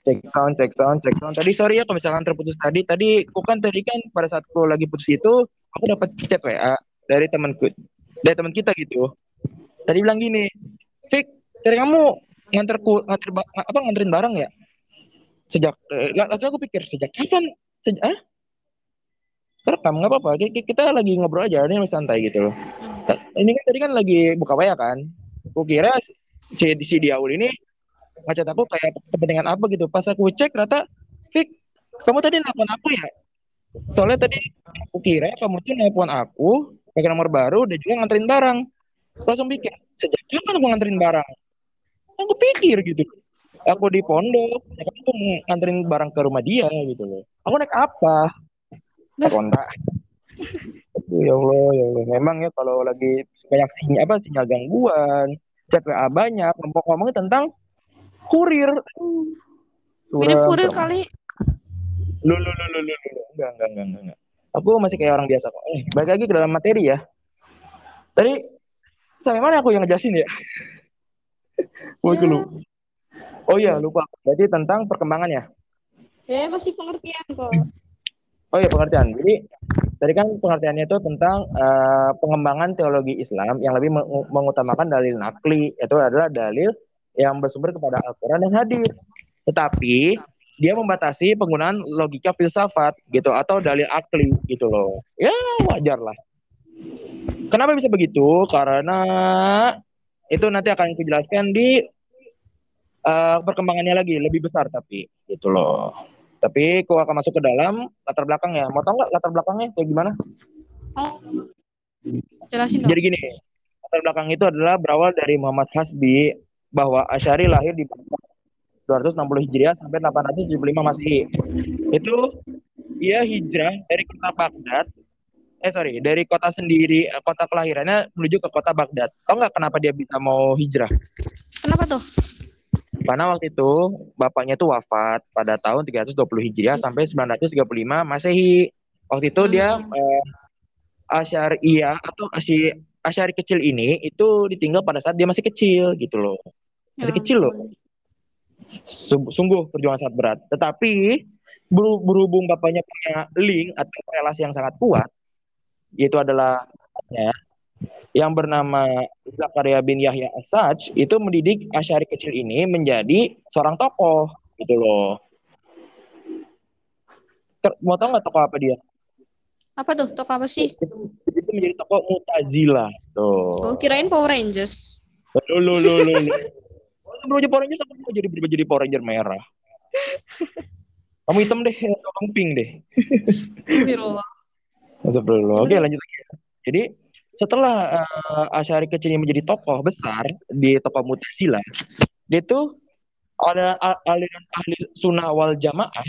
Cek sound, cek sound, cek sound. Tadi sorry ya kalau misalkan terputus tadi. Tadi aku kan tadi kan pada saat aku lagi putus itu aku dapat chat WA dari temanku, dari teman kita gitu. tadi bilang gini Fik dari kamu nganter ku nganter apa nganterin barang ya sejak eh, la- langsung aku pikir sejak kapan sejak ah rekam nggak apa-apa Ki- ki- kita lagi ngobrol aja ini masih santai gitu loh Hmm. ini kan tadi kan lagi buka WA kan aku kira si, si Diaul ini ngechat aku kayak kepentingan apa gitu. Pas aku cek ternyata Fik kamu tadi nelfon aku ya? Soalnya tadi aku kira kamu tuh nelfon aku pakai nomor baru dan juga nganterin barang. Aku langsung pikir sejak kapan aku nganterin barang? Aku pikir gitu. Aku di pondok ya kan aku nganterin barang ke rumah dia gitu loh. Aku naik apa? Naik Aduh, ya Allah ya Allah. Memang ya kalau lagi banyak sinyal apa sinyal gangguan WA banyak ngomong-ngomongin tentang kurir Mirip Suram, kurir kali. Lu, lu, lu, lu, lu, lu. Enggak, enggak, enggak, enggak, enggak. Aku masih kayak orang biasa kok. Eh, balik lagi ke dalam materi ya. Tadi sampai mana aku yang ngejelasin ya? Gue Ya. lupa. Oh iya, lupa. Berarti tentang perkembangannya. Ya masih pengertian kok. Oh iya, pengertian. Jadi tadi kan pengertiannya itu tentang eh, pengembangan teologi Islam yang lebih meng- mengutamakan dalil nakli, itu adalah dalil yang bersumber kepada Al-Quran dan hadis. Tetapi dia membatasi penggunaan logika filsafat gitu atau dalil akli gitu loh. Ya wajar lah. Kenapa bisa begitu? Karena itu nanti akan aku jelaskan di eh, perkembangannya lagi lebih besar tapi gitu loh. Tapi aku akan masuk ke dalam latar belakang ya. Mau tahu nggak latar belakangnya kayak gimana? Oh. Jelasin dong. Jadi gini, latar belakang itu adalah berawal dari Muhammad Hasbi bahwa Asy'ari lahir di 260 Hijriah sampai 875 Masehi. Itu dia hijrah dari kota Baghdad. Eh sorry, dari kota sendiri, eh, kota kelahirannya menuju ke kota Baghdad. Tahu nggak kenapa dia bisa mau hijrah? Kenapa tuh? Karena waktu itu bapaknya tuh wafat pada tahun 320 Hijriah sampai 935 Masehi. Waktu itu dia Hmm. eh, Asy'ariyah atau Asy Asy'ari kecil ini itu ditinggal pada saat dia masih kecil gitu loh. Masih Ya kecil loh. ampun. Sung- Sungguh perjuangan sangat berat. Tetapi berhubung bapaknya punya link atau relasi yang sangat kuat, yaitu adalah ya, yang bernama Zakaria bin Yahya Asaj itu mendidik Asy'ari kecil ini menjadi seorang tokoh gitu loh. Ter- mau tahu nggak tokoh apa dia? Apa tuh? Tok apa sih? Itu, itu menjadi tokoh Mutazila tuh. Oh, kirain Power Rangers. Lo lo lo lo. Sebelum jadi Power Ranger aku mau jadi berubah jadi Power Ranger merah. Kamu hitam deh, kamu pink deh. Astagfirullah. Astagfirullah. Oke, lanjut lagi. Jadi setelah uh, Asy'ari kecil ini menjadi tokoh besar di tokoh Mutazila, dia tuh ada aliran ahli sunnah wal jamaah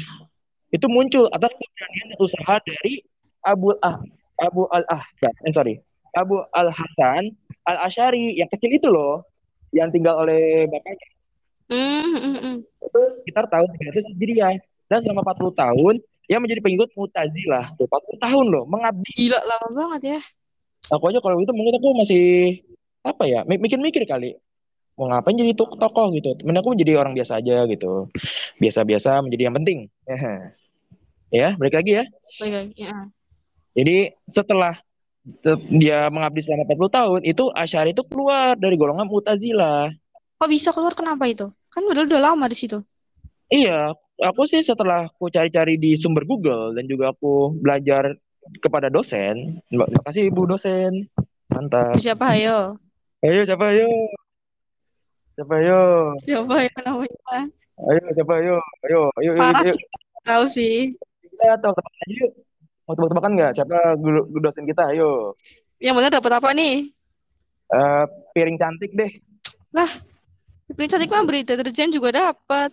itu muncul atas keberanian usaha dari Abu ah Abu al Ahsan, eh, sorry, Abu al Hasan al Asy'ari yang kecil itu loh, yang tinggal oleh bapaknya Hmm, hmm, hmm. itu sekitar tahun 300 Hijriah dan selama 40 tahun dia menjadi pengikut Mu'tazilah. Tuh, 40 tahun loh mengabdi. Gila lama banget ya. Aku aja kalau itu menurut aku masih apa ya? mi- Mikir-mikir kali. Mau ngapain jadi tok- tokoh gitu. Temen aku menjadi orang biasa aja gitu. Biasa-biasa menjadi yang penting. ya, balik lagi ya. Baik lagi. Ya. Jadi setelah te- dia mengabdi selama 40 tahun, itu Asy'ari itu keluar dari golongan Mu'tazilah. Kok bisa keluar kenapa itu? Kan udah udah lama di situ. Iya, aku sih setelah aku cari-cari di sumber Google dan juga aku belajar kepada dosen. Terima kasih Ibu dosen. Mantap. Siapa ayo? Ayo siapa ayo? Siapa ayo? Siapa ya namanya? Ayo siapa ayo? Ayo, ayo, ayo, Parah ayo. sih. Tahu sih. Kita tebak-tebakan aja yuk. Mau tebak-tebakan nggak? Siapa guru, guru dosen kita? Ayo. Yang benar dapat apa nih? Eh, piring cantik deh. Beli cantik mah beli deterjen juga dapat.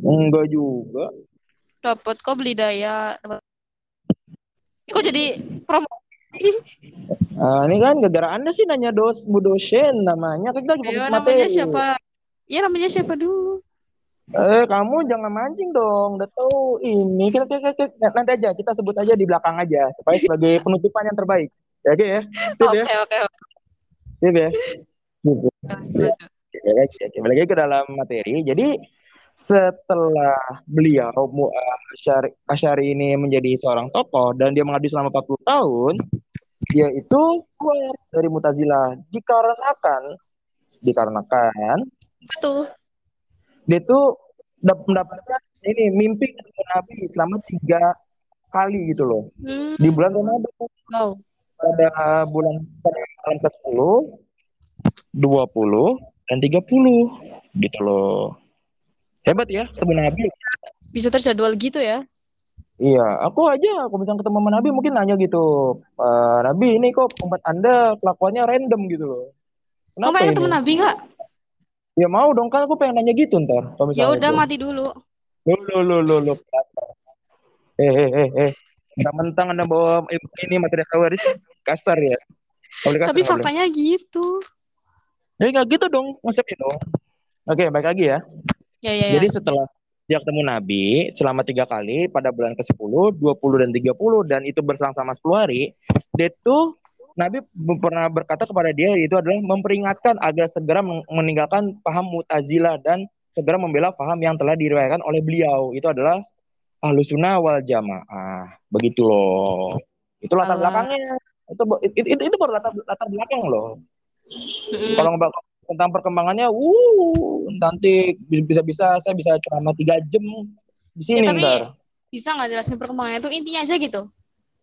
Enggak juga. Dapat kok beli daya. Dapat. Ini kok jadi promo? Ah, ini kan gara-gara Anda sih nanya dos Bu dosen namanya. Kan kita lagi Ayo fokus namanya siapa? Ya namanya siapa dulu? Eh, kamu jangan mancing dong. Udah tahu ini. Kita, kita, kita- nanti aja kita sebut aja di belakang aja supaya sebagai penutupan yang terbaik. Ya, Oke ya. Oke ya. oke oke. Sip ya. Oke, oke, oke. Balik lagi ke dalam materi. Jadi setelah beliau Asy'ari, Asy'ari ini menjadi seorang tokoh dan dia mengabdi selama 40 tahun, dia itu keluar dari Mutazilah dikarenakan dikarenakan Betul. dia dap- mendapatkan ini mimpi ketemu Nabi selama tiga kali gitu loh Hmm. di bulan Ramadan Wow. pada bulan pada malam ke 10 20 dan 30 gitu loh hebat ya ketemu Nabi Bisa terjadwal gitu ya? Iya, aku aja aku misalnya ketemu sama Nabi mungkin nanya gitu, "Eh, Nabi ini kok umat Anda kelakuannya random gitu loh. Kamu Kenapa pengen ini? ketemu Nabi nggak? Ya mau dong kan aku pengen nanya gitu ntar. Kalau Ya udah itu. mati dulu. Lo lo lo lo lo. Eh eh eh eh. Mentang Anda bawa ini materi kawaris kasar ya. Nggak kasar, Tapi nggak faktanya gitu. Jadi nggak gitu dong konsepnya dong. Oke, baik lagi ya. Ya ya ya. Jadi setelah dia ketemu Nabi selama tiga kali pada bulan ke-10, 20 dan 30 dan itu berselang-sama 10 hari, dia tuh Nabi pernah berkata kepada dia itu adalah memperingatkan agar segera meninggalkan paham Mu'tazilah dan segera membela paham yang telah diriwayatkan oleh beliau. Itu adalah Ahlus Sunnah wal Jamaah. Begitu loh. Itu latar Alah. belakangnya. Itu itu, itu, itu baru latar, latar belakang loh. Mm-mm. Kalau tentang perkembangannya, uh, nanti bisa-bisa saya bisa ceramah tiga jam di sini Ya, tapi ntar. bisa nggak jelasin perkembangannya itu intinya aja gitu?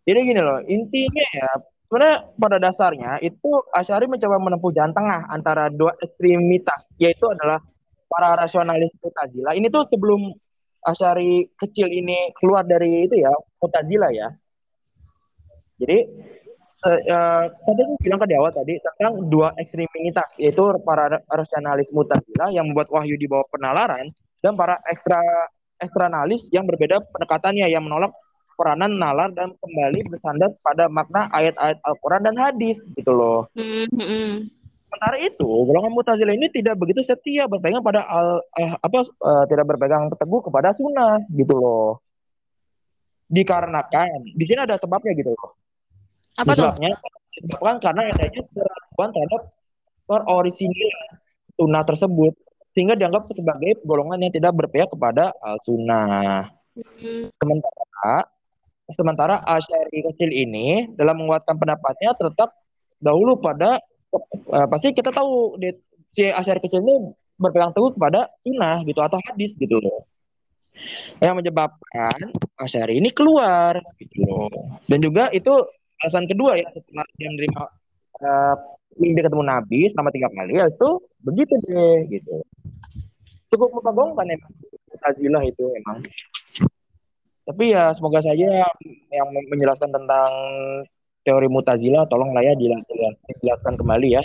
Jadi gini loh, intinya ya, sebenarnya pada dasarnya itu Asyari mencoba menempuh jalan tengah antara dua ekstremitas, yaitu adalah para rasionalis Mu'tazilah. Ini tuh sebelum Asyari kecil ini keluar dari itu ya, Mu'tazilah ya. Jadi eh, tadi aku bilang di awal tadi tentang dua ekstremitas yaitu para rasionalis Mu'tazilah yang membuat wahyu di bawah penalaran dan para ekstra ekstranalis yang berbeda pendekatannya yang menolak peranan nalar dan kembali bersandar pada makna ayat-ayat Al-Quran dan hadis gitu loh. Mm-mm. Sementara itu, golongan Mu'tazilah ini tidak begitu setia berpegang pada al, eh, apa eh, tidak berpegang teguh kepada sunnah gitu loh. Dikarenakan di sini ada sebabnya gitu loh. Apa tuh? Sebabnya disebabkan karena adanya keraguan terhadap orisinil sunnah tersebut sehingga dianggap sebagai golongan yang tidak berpihak kepada al sunnah. Mm. Sementara sementara Asy'ari kecil ini dalam menguatkan pendapatnya tetap dahulu pada eh, pasti kita tahu di, si Asy'ari kecil ini berpegang teguh kepada sunnah gitu atau hadis gitu loh. Yang menyebabkan Asy'ari ini keluar gitu loh. Dan juga itu alasan kedua ya setelah dia menerima eh, mimpi ketemu Nabi selama tiga kali ya itu begitu deh gitu. Cukup membagongkan emang Mu'tazilah itu emang. Tapi ya semoga saja yang menjelaskan tentang teori Mu'tazilah tolonglah ya dijelaskan, kembali ya.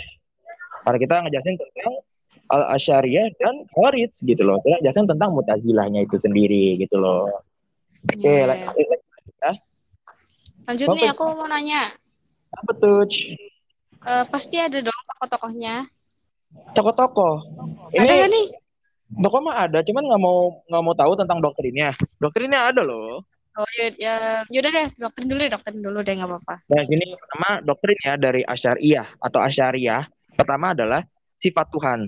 Karena kita ngejelasin tentang al asyariyah dan khawarij gitu loh. Kita jelasin tentang Mu'tazilahnya itu sendiri gitu loh. Oke, Ya, ya, ya. Lanjut. Nih aku mau nanya. Apa tuh? Eh, pasti ada dong tokoh-tokohnya. Tokoh-tokoh. Ada Ini nggak nih? tokoh mah ada, cuman nggak mau nggak mau tahu tentang doktrinnya. Doktrinnya ada loh. Oh ya, ya, yaudah deh, doktrin dulu deh, doktrin dulu deh nggak apa-apa. Nah, ini pertama doktrinnya dari Asyariyah atau Asyariyah. Pertama adalah sifat Tuhan.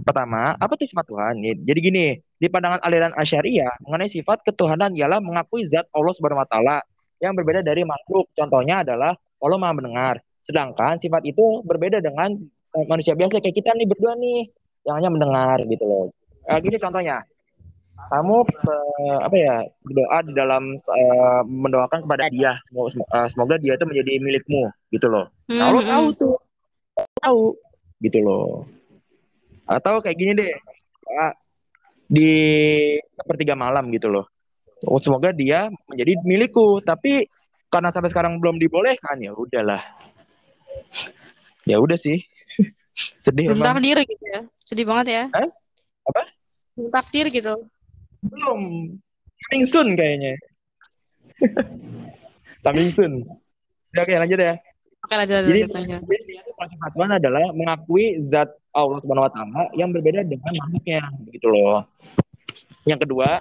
Pertama, apa tuh sifat Tuhan? Jadi gini, di pandangan aliran Asyariyah mengenai sifat ketuhanan ialah mengakui zat Allah Subhanahu wa taala yang berbeda dari makhluk. Contohnya adalah Allah Maha mendengar. Sedangkan sifat itu berbeda dengan eh, manusia biasa kayak kita nih berdua nih yang hanya mendengar gitu loh. Eh, gini contohnya. Kamu eh, apa ya berdoa di dalam eh, mendoakan kepada dia semoga, semoga dia itu menjadi milikmu gitu loh. Nah, Allah Hmm, tahu tuh, tahu gitu loh. Atau kayak gini deh, di sepertiga malam gitu loh. Oh, semoga dia menjadi milikku, tapi karena sampai sekarang belum dibolehkan ya udahlah. Ya udah sih. Sedih Belum emang. takdir gitu ya. Sedih banget ya. Hah? Apa? Belum takdir gitu. Belum. Coming soon kayaknya. Coming soon. Oke, oke, lanjut ya. Oke, lanjut, Jadi, lanjut, lanjut. Tuhan adalah mengakui zat Allah Subhanahu wa taala yang berbeda dengan makhluknya, begitu loh. Yang kedua,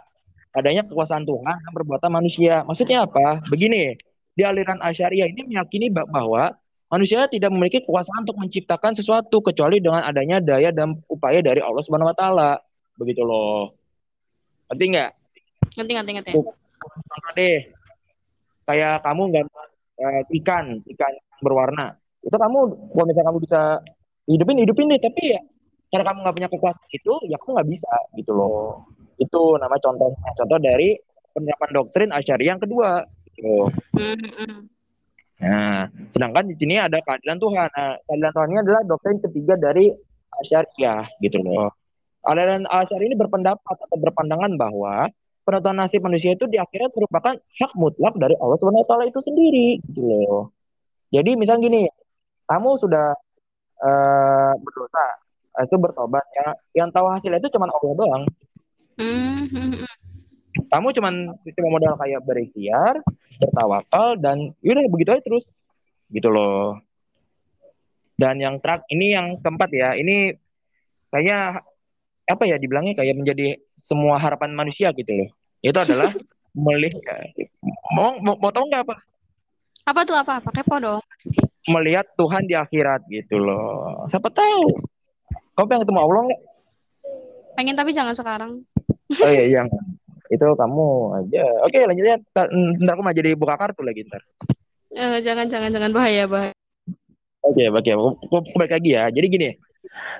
adanya kekuasaan Tuhan dan perbuatan manusia. Maksudnya apa? Begini, di aliran Asyariah ini meyakini bah- bahwa manusia tidak memiliki kekuasaan untuk menciptakan sesuatu kecuali dengan adanya daya dan upaya dari Allah Subhanahu wa taala. Begitu loh. Ngerti nggak? Ngerti, ngerti, ngerti. Contoh deh, kayak kamu nggak eh, ikan, ikan berwarna. Itu kamu kalau misalnya kamu bisa hidupin hidupin deh tapi ya karena kamu nggak punya kekuatan itu ya kamu nggak bisa gitu loh. Itu nama contohnya contoh dari penerapan doktrin Asyari yang kedua gitu. Nah, sedangkan di sini ada keadilan Tuhan. Nah, keadilan Tuhan ini adalah doktrin ketiga dari Asyariah gitu loh. Aliran Asyari ini berpendapat atau berpandangan bahwa penentuan nasib manusia itu di akhirat merupakan hak mutlak dari Allah Subhanahu wa taala itu sendiri gitu loh. Jadi misalnya gini, kamu sudah eh, berdosa, itu bertobat ya. Yang tahu hasilnya itu cuma Allah doang. Kamu cuman cuma modal kayak berikhtiar, bertawakal dan yaudah begitu aja terus. Gitu loh. Dan yang terakhir ini yang keempat ya, ini kayaknya apa ya dibilangnya kayak menjadi semua harapan manusia gitu loh. Itu adalah melihat mau mau, mau tahu nggak apa? Apa tuh apa? Kepo dong. Melihat Tuhan di akhirat gitu loh. Siapa tahu? Kamu pengen ketemu Allah nggak? Pengen tapi jangan sekarang. Oh iya, yang itu kamu aja. Oke, lanjut ya. Ntar, aku mau jadi buka kartu lagi ntar. Eh, jangan jangan jangan bahaya bahaya. Oke, oke. Aku, aku aku balik lagi ya. Jadi gini,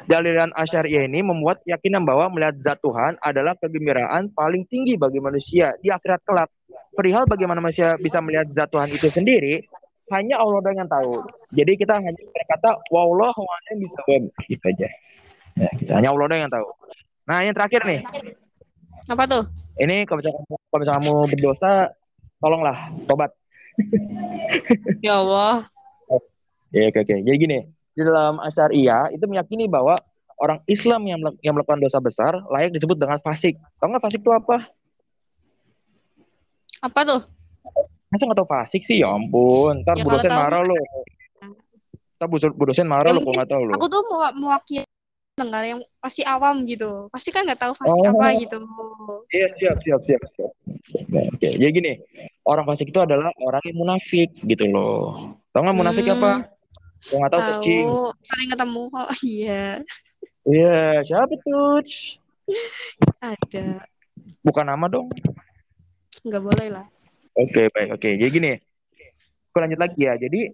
Dalilan Asyariah ini membuat keyakinan bahwa melihat zat Tuhan adalah kegembiraan paling tinggi bagi manusia di akhirat kelak. Perihal bagaimana manusia bisa melihat zat Tuhan itu sendiri, hanya Allah doang yang tahu. Jadi kita hanya berkata, wallahu a'lam bishawab. Gitu aja. Ya, gitu. hanya Allah doang yang tahu. Nah, yang terakhir nih. Apa tuh? Ini kalau misalnya, kamu- kalau misalnya kamu berdosa, tolonglah tobat. Ya Allah. Ya, oke, oke. Jadi gini, di dalam Asyariah itu meyakini bahwa orang Islam yang, yang melakukan dosa besar layak disebut dengan fasik. Tahu nggak fasik itu apa? Apa tuh? Masa nggak tahu fasik sih? Ya ampun, ntar Ya, Bu dosen tahu marah lo. Ntar Bu, Bu dosen marah Ya, lo kalau nggak tahu lo. Aku tuh mau mewakili dengar yang pasti awam gitu. Pasti kan nggak tahu fasik Oh. apa gitu. Iya, siap, siap, siap, siap. Nah, oke. Jadi gini, orang fasik itu adalah orang yang munafik gitu loh. Tahu nggak munafik Hmm, apa? Kalau nggak tahu searching. Sering ketemu. Oh iya, Iya, siapa tuh? ada. Bukan nama dong. Nggak boleh lah. Oke, baik. Oke, jadi gini. Aku lanjut lagi ya. Jadi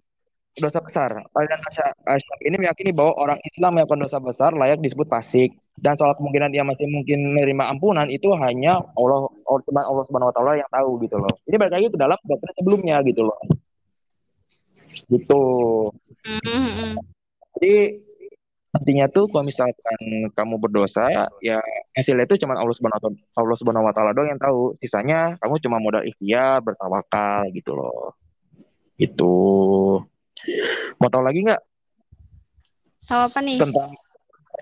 dosa besar. Aliran Asy- Asy'ari ini meyakini bahwa orang Islam yang melakukan dosa besar layak disebut fasik. Dan soal kemungkinan dia masih mungkin menerima ampunan itu hanya Allah Allah cuma Allah Subhanahu wa taala yang tahu gitu loh. Ini balik lagi ke dalam doktrin sebelumnya gitu loh. Gitu. Hmm, hmm, hmm. Jadi intinya tuh kalau misalkan kamu berdosa ya hasilnya itu cuma Allah Subhanahu Allah Subhanahu wa taala doang yang tahu. Sisanya kamu cuma modal ikhtiar, bertawakal gitu loh. Itu. Mau tahu lagi nggak Tahu apa nih? tentang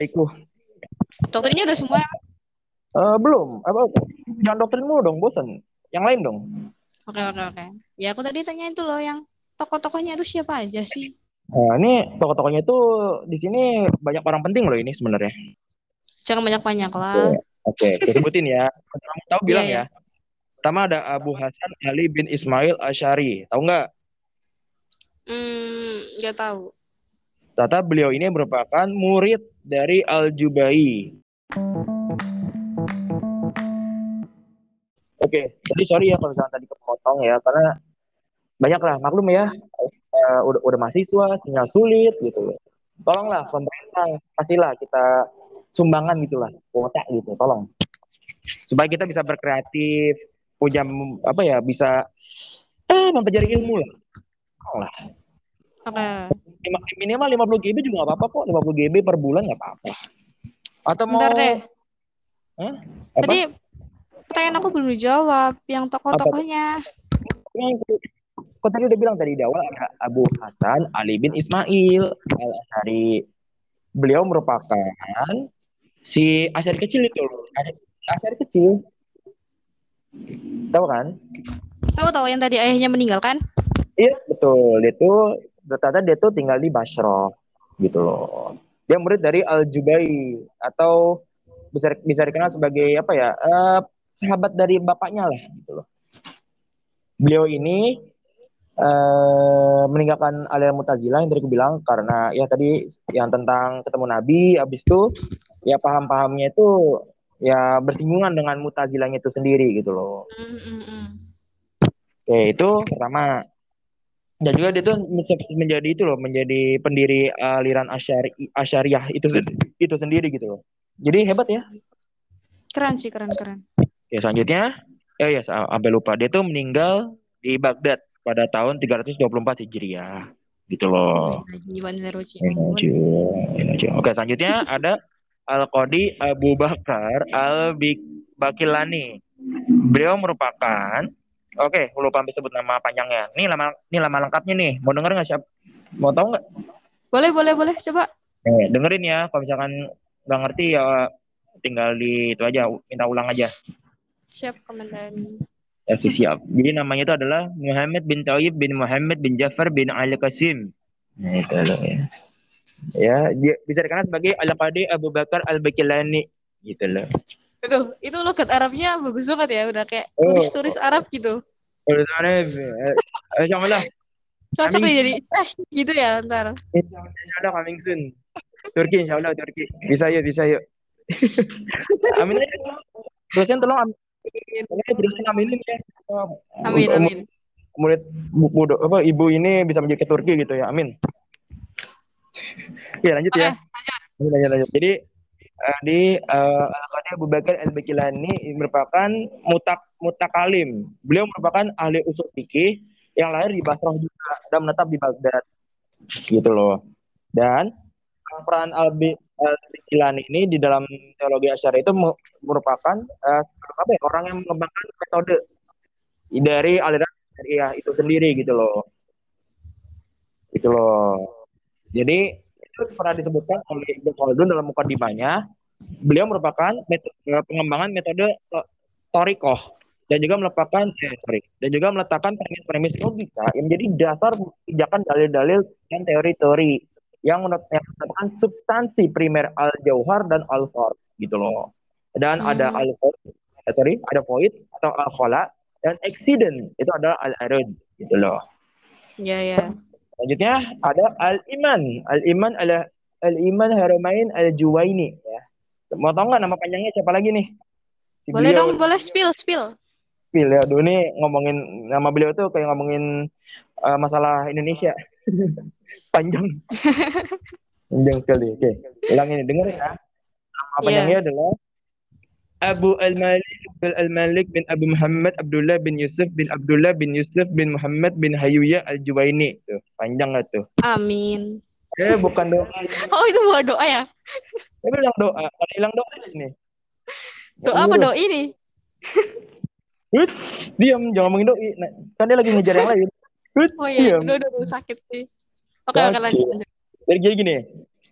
itu? Doktrinnya udah semua. Eh belum. Apa? Jangan doktrin mulu dong, bosan. Yang lain dong. Oke, oke, oke. Ya aku tadi tanya itu loh yang tokoh-tokohnya itu siapa aja sih? Nah, ini tokoh-tokohnya itu di sini banyak orang penting loh ini sebenarnya. Jangan banyak-banyak lah. Oke, kita sebutin ya. Kalau Kamu tahu bilang Iya, ya. Pertama ada Abu Hasan Ali bin Ismail Asyari. Tahu nggak? Hmm, nggak tahu. Ternyata beliau ini merupakan murid dari Al-Jubai. Oke, jadi sorry ya kalau misalnya tadi kepotong ya, karena banyak lah maklum ya, eh, udah udah mahasiswa, sinyal sulit gitu. Tolonglah pemerintah, kasihlah kita sumbangan gitulah, kuota gitu, tolong. Supaya kita bisa berkreatif, punya apa ya, bisa eh mempelajari ilmu lah. Oke. Lima- minimal 50 GB juga nggak apa-apa kok 50 GB per bulan nggak apa-apa atau mau Bentar deh. Hah? apa Tadi pertanyaan aku belum dijawab. Yang tokoh-tokohnya. Kok tadi udah bilang tadi di awal ada Abu Hasan Ali bin Ismail al beliau merupakan si Asyari kecil itu loh Asyari- kecil tahu kan Tahu-tahu yang tadi ayahnya meninggal kan? Iya betul dia tuh ternyata dia tuh tinggal di Basra gitu loh dia murid dari Al Jubai atau bisa bisa dikenal sebagai apa ya eh, sahabat dari bapaknya lah gitu loh beliau ini eh, meninggalkan aliran Mu'tazilah yang tadi aku bilang karena ya tadi yang tentang ketemu Nabi habis itu ya paham-pahamnya itu ya bersinggungan dengan Mu'tazilahnya itu sendiri gitu loh hmm, hmm. Oke, itu pertama. Dan juga dia tuh menjadi itu loh, menjadi pendiri aliran Asyari, Asyariah itu itu sendiri gitu loh. Jadi hebat ya. Keren sih, keren keren. Ya selanjutnya, eh ya sampai lupa dia tuh meninggal di Baghdad pada tahun 324 Hijriah. Gitu loh. Oke, selanjutnya ada Al-Qadi Abu Bakar Al-Bakilani. Beliau merupakan Oke, lupa sampai sebut nama panjangnya. Ini nama ini nama lengkapnya nih. Mau denger nggak siap? Mau tahu nggak? Boleh, boleh, boleh. Coba. Eh, dengerin ya. Kalau misalkan nggak ngerti ya tinggal di itu aja, minta ulang aja. Siap, komentar. Ya, siap. Jadi namanya itu adalah Muhammad bin Tayyib bin Muhammad bin Jafar bin Ali Qasim. Nah, itu loh ya. Ya, dia bisa dikenal sebagai Al-Qadi Abu Bakar Al-Bakilani gitu loh. Aduh, itu logat Arabnya bagus banget ya, udah kayak oh, turis-turis Arab gitu. Turis Arab. Eh, jangan lah. Cocok nih jadi eh, gitu ya ntar. Insyaallah coming soon. Turki insyaallah Turki. Bisa yuk, bisa yuk. amin. Dosen tolong amin. Dosen aminin ya. Amin, amin. Murid muda apa ibu ini bisa menjadi ke Turki gitu ya. Amin. ya lanjut ya. Lanjut. Lanjut, lanjut. Jadi uh, di uh, Al-Qadi Abu Bakar Al-Bakilani merupakan mutak mutakalim. Beliau merupakan ahli usul fikih yang lahir di Basrah juga dan menetap di Baghdad. Gitu loh. Dan peran Al-Bakilani ini di dalam teologi Asyari itu merupakan uh, apa ya, orang yang mengembangkan metode dari aliran syariah itu sendiri gitu loh. Gitu loh. Jadi itu pernah disebutkan oleh Ibnu Khaldun dalam mukadimahnya, beliau merupakan metode, eh, pengembangan metode torikoh dan juga merupakan eh, sorry, dan juga meletakkan premis-premis logika yang menjadi dasar pijakan dalil-dalil dan teori-teori yang menetapkan substansi primer al-jauhar dan al-fard gitu loh. Dan hmm. ada al eh, sorry, ada void atau al-khala dan accident itu adalah al-arud gitu loh. Iya, yeah, ya. Yeah. Selanjutnya ada Al-Iman. Al-Iman adalah Al-Iman Haramain Al-Juwaini ya. Mau tahu nggak nama panjangnya siapa lagi nih? Si boleh beliau. dong, boleh spill, spill. Spill ya. Dulu nih ngomongin nama beliau tuh kayak ngomongin uh, masalah Indonesia. Panjang. Panjang sekali. Oke, ulang ini dengar ya. Nama yeah. panjangnya adalah Abu Al-Malik Al-Malik bin Abu Muhammad Abdullah bin Yusuf bin Abdullah bin Yusuf bin Muhammad bin Hayuya Al-Juwaini. Tuh panjang gak tuh. Amin. Eh bukan doa. Oh itu bukan doa ya? Saya bilang doa. Ada hilang doa ini. Doa apa doa ini? Hut, diam. Jangan ngomongin doi. Nah, kan dia lagi ngejar yang lain. Hut, oh iya udah, udah, udah sakit sih. Oke oke lanjut. Jadi gini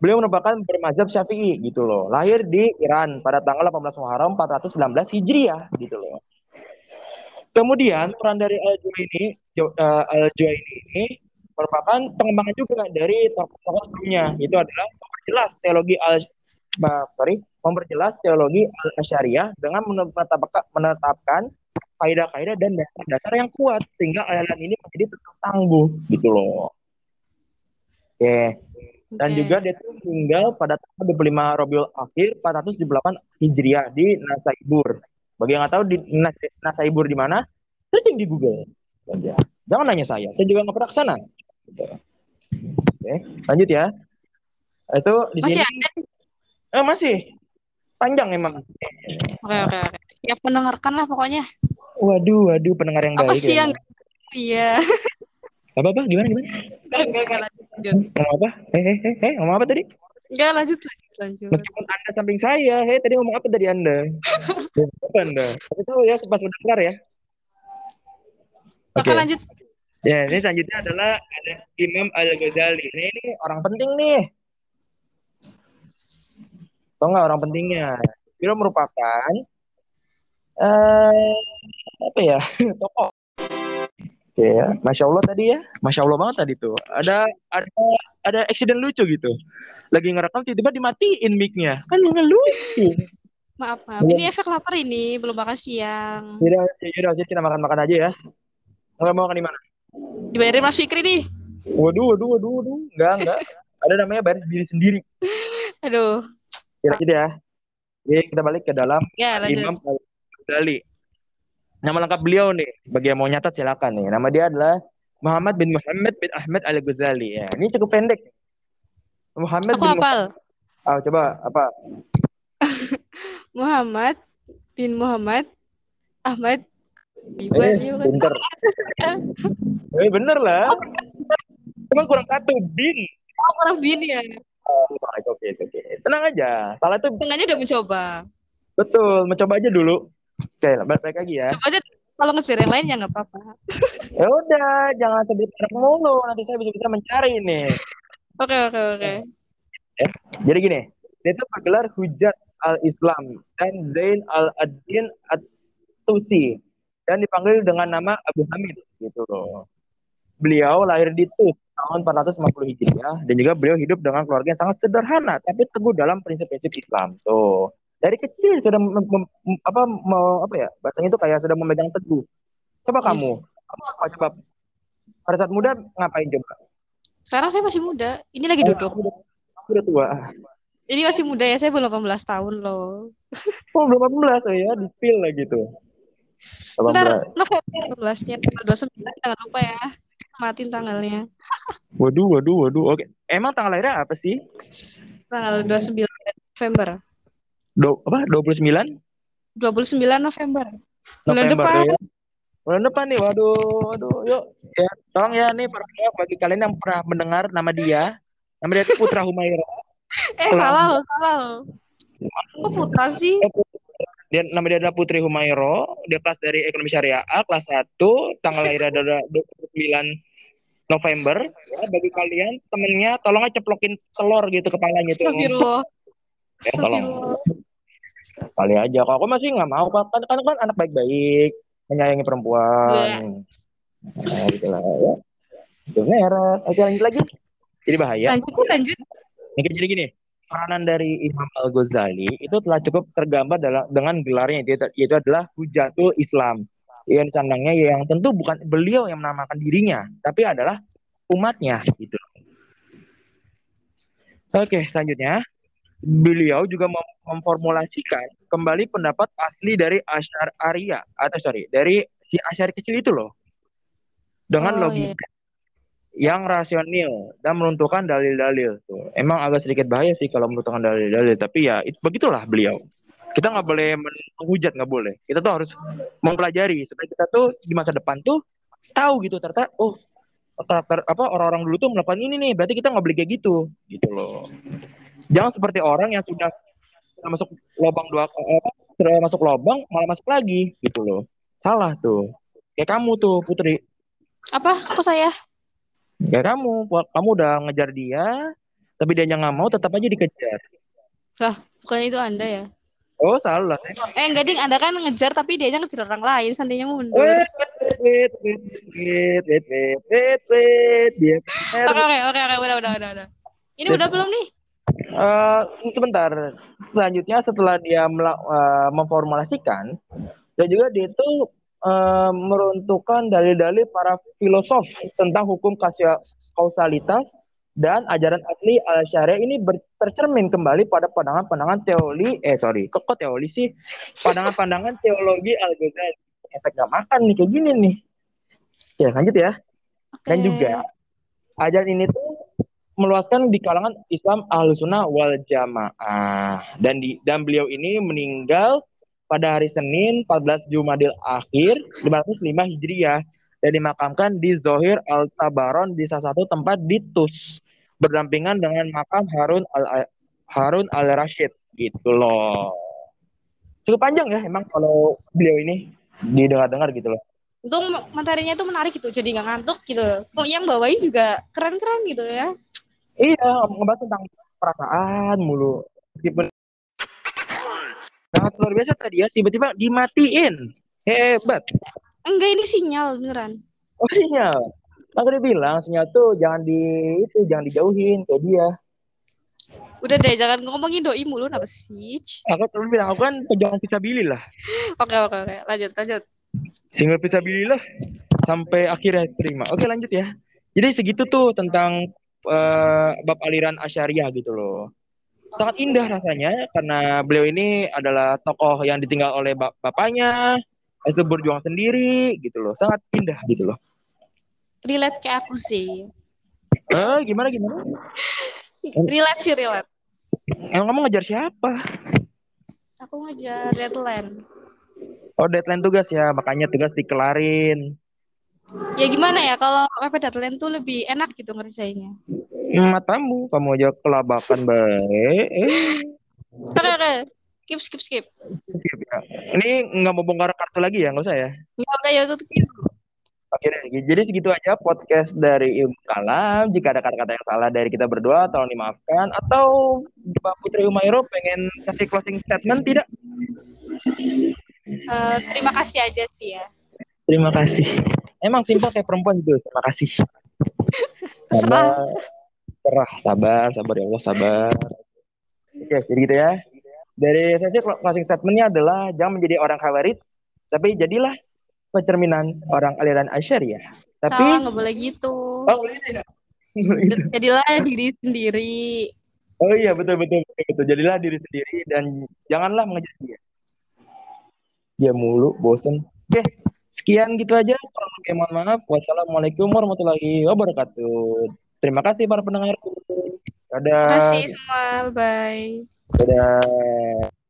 Beliau merupakan bermazhab Syafi'i gitu loh. Lahir di Iran pada tanggal 18 Muharram 419 Hijriah gitu loh. Kemudian peran dari Al-Juwaini uh, Al-Juwaini ini merupakan pengembangan juga dari tokoh-tokoh sebelumnya. Itu adalah memperjelas teologi al sorry, memperjelas teologi al-Asyariah dengan menetapkan, kaidah-kaidah dan dasar-dasar yang kuat sehingga aliran ini menjadi tetap tangguh gitu loh. Oke. Dan okay. juga dia tuh meninggal pada tanggal 25 Rabiul Akhir 478 Hijriah di Nasaibur. Bagi yang nggak tahu di Nas Nasaibur di mana, searching di Google. Jangan nanya saya, saya juga nggak pernah ke sana. Gitu. Oke, lanjut ya. Itu di masih sini. Ada? Eh masih. Panjang emang. Oke, oke, oke. Siap mendengarkan lah pokoknya. Waduh, waduh pendengar yang Apa baik. Apa sih ya. yang Iya. Apa apa gimana gimana? Enggak, lanjut, lanjut. Ngomong apa? Eh, eh, eh, eh, ngomong apa tadi? Enggak, lanjut, lanjut, lanjut. Meskipun Anda samping saya, hei tadi ngomong apa tadi Anda? apa Anda? Tapi tahu ya, pas mendengar ya. Oke, okay. lanjut. Ya, ini selanjutnya adalah ada Imam Al-Ghazali. Ini, ini orang penting nih. Tahu nggak orang pentingnya? Beliau merupakan uh, apa ya tokoh Oke ya, masya Allah tadi ya, masya Allah banget tadi tuh. Ada ada ada accident lucu gitu. Lagi ngerekam tiba-tiba dimatiin mic-nya, kan lucu. Maaf maaf, ini efek lapar ini, belum makan siang. Yaudah, yaudah, jadi kita makan-makan aja ya. Nggak mau makan di mana? Dibayarin Mas Fikri nih. Waduh, waduh, waduh, waduh, enggak, enggak. Ada namanya bayar diri sendiri. Aduh. Gitu ya. Jadi kita balik ke dalam ya, Imam Al-Ghazali. Nama lengkap beliau nih, bagi yang mau nyatat silakan nih. Nama dia adalah Muhammad bin Muhammad bin Ahmad Al Ghazali. Ya, ini cukup pendek. Muhammad Aku bin hafal. Ah, coba apa? Muhammad bin Muhammad Ahmad Eh, Ibn bener. eh, bener lah. Cuma kurang satu bin. Oh, orang bin ya. Oh, oke, oke, oke. Tenang aja. Salah itu Tengahnya udah mencoba. betul. Mencoba aja dulu. Oke, balik lagi ya. Coba aja kalau ngejar yang lain ya nggak apa-apa. Ya udah, jangan merek mulu. Nanti saya bisa bisa mencari nih. Oke oke oke. Jadi gini, dia itu bergelar Hujat al-Islam dan Zain al-Adin at-Tusi dan dipanggil dengan nama Abu Hamid gitu loh. Beliau lahir di Tus tahun 450 Hijriah dan juga beliau hidup dengan keluarga yang sangat sederhana tapi teguh dalam prinsip-prinsip Islam. Tuh. Dari kecil sudah mem- mem- apa mau apa ya? Bahasanya itu kayak sudah memegang teguh. Coba Yes. kamu, kamu apa coba pada saat muda ngapain coba? Sekarang saya masih muda. Ini lagi duduk. Aku udah, aku udah tua. Ini masih muda ya. Saya belum 18 tahun loh. Oh, belum 18 oh ya, di pil lah gitu. 18. Ntar November 12-nya tanggal 29 jangan lupa ya. Matiin tanggalnya. Waduh, waduh, waduh. Oke. Emang tanggal lahirnya apa sih? Tanggal 29 November. Do, apa? 29 29 November. Bulan November depan. ya. Bulan depan nih. Waduh, waduh. Yuk, ya, tolong ya nih para bagi kalian yang pernah mendengar nama dia. Nama dia itu Putra Humaira. Eh salah loh, salah loh. Kok putra sih? Dia nama dia adalah Putri Humairo. Dia kelas dari Ekonomi Syariah kelas 1, tanggal lahirnya adalah 29 November. Ya, bagi kalian temennya tolong aja ceplokin telur gitu kepalanya. Astagfirullah. Ya, tolong. Kali aja. Kalau aku masih nggak mau kan kan kan anak baik-baik menyayangi perempuan. Nah gitu lah ya. Itu merah oke lanjut lagi. Jadi bahaya. Lanjut, lanjut. Oke, jadi gini. Peranan dari Imam Al Ghazali itu telah cukup tergambar dalam dengan gelarnya yaitu, yaitu adalah Hujatul Islam. Yang disandangnya yang tentu bukan beliau yang menamakan dirinya tapi adalah umatnya gitu. Oke selanjutnya beliau juga mem- memformulasikan kembali pendapat asli dari Asyar Arya atau sorry dari si Asyari kecil itu loh. Dengan Oh, logika yang rasional dan menentukan dalil-dalil tuh. Emang agak sedikit bahaya sih kalau menentukan dalil-dalil tapi ya itu begitulah beliau. Kita nggak boleh men- menghujat nggak boleh. Kita tuh harus mempelajari supaya kita tuh di masa depan tuh tahu gitu ternyata oh karakter apa orang-orang dulu tuh melakukan ini nih berarti kita nggak boleh kayak gitu gitu loh Jangan seperti orang yang sudah, sudah masuk lubang dua apa sudah masuk lubang malah masuk lagi gitu loh. Salah tuh. Kayak kamu tuh Putri. Apa? Kok saya? Kayak kamu, kamu udah ngejar dia, tapi dia nggak mau tetap aja dikejar. Lah, bukannya itu Anda ya? Oh, salah. Saya... Eh, enggak ding, Anda kan ngejar tapi dia ngejar orang lain, santainya mundur. Oke, oke, oke, udah, udah, udah, udah. Ini udah belum nih? Eh, sebentar. Selanjutnya setelah dia eh, memformulasikan dan juga dia itu eh, meruntuhkan dalil-dalil para filosof tentang hukum kausalitas dan ajaran asli al syariah ini ber- tercermin kembali pada pandangan-pandangan teori eh sorry kok, kok teori sih pandangan-pandangan teologi al ghazali efek gak makan nih kayak gini nih ya lanjut ya dan Oke. juga ajaran ini tuh meluaskan di kalangan Islam Ahlussunnah wal Jamaah dan di dan beliau ini meninggal pada hari Senin 14 Jumadil Akhir 505 Hijriah dan dimakamkan di Zohir Al Tabaron di salah satu tempat di Tus berdampingan dengan makam Harun al Harun al Rashid gitu loh cukup panjang ya emang kalau beliau ini didengar-dengar gitu loh Untung materinya itu menarik gitu, jadi nggak ngantuk gitu. Kok yang bawain juga keren-keren gitu ya. Iya, ngebahas tentang perasaan mulu. Meskipun sangat luar biasa tadi ya, tiba-tiba dimatiin. Hebat. Enggak ini sinyal beneran. Oh sinyal. Aku udah bilang sinyal tuh jangan di itu jangan dijauhin kayak dia. Udah deh, jangan ngomongin doi mulu, kenapa sih? Aku selalu bilang aku kan pejuang fisabilillah. Oke oke oke, lanjut lanjut. Single fisabilillah sampai akhirnya terima. Oke lanjut ya. Jadi segitu tuh tentang eh, bab aliran Asyariah gitu loh. Sangat indah rasanya karena beliau ini adalah tokoh yang ditinggal oleh bap- bapaknya, itu berjuang sendiri gitu loh. Sangat indah gitu loh. relate kayak aku sih. Eh, gimana gimana? Relate sih relate. Emang kamu ngejar siapa? Aku ngejar deadline. Oh, deadline tugas ya, makanya tugas dikelarin. Ya gimana ya kalau PP deadline tuh lebih enak gitu ngerjainnya. Matamu, kamu aja kelabakan baik. Eh, Oke oke. Skip skip skip. skip ya. Ini nggak mau bongkar kartu lagi ya, nggak usah ya? Ya udah ya tutup dulu. Oke jadi segitu aja podcast dari Ilmu Kalam. Jika ada kata-kata yang salah dari kita berdua, tolong dimaafkan. Atau Mbak Putri Umairo pengen kasih closing statement tidak? Eh, terima kasih aja sih ya. Terima kasih. Emang simpel kayak perempuan gitu. Terima kasih. Sabar, sabar, sabar, sabar ya Allah, sabar. Oke, jadi gitu ya. Dari saya sih closing statementnya adalah jangan menjadi orang khawarij, tapi jadilah pencerminan orang aliran Asyariah. Tapi Salah nggak boleh gitu. oh boleh tidak? Jadilah diri sendiri. Oh iya betul betul betul, betul. Jadilah diri sendiri dan janganlah mengejar dia. Dia mulu, bosen. Oke, sekian gitu aja. Kurang lebih mohon maaf. Wassalamualaikum warahmatullahi wabarakatuh. Terima kasih para pendengar. Dadah. Terima kasih semua. Bye. Dadah.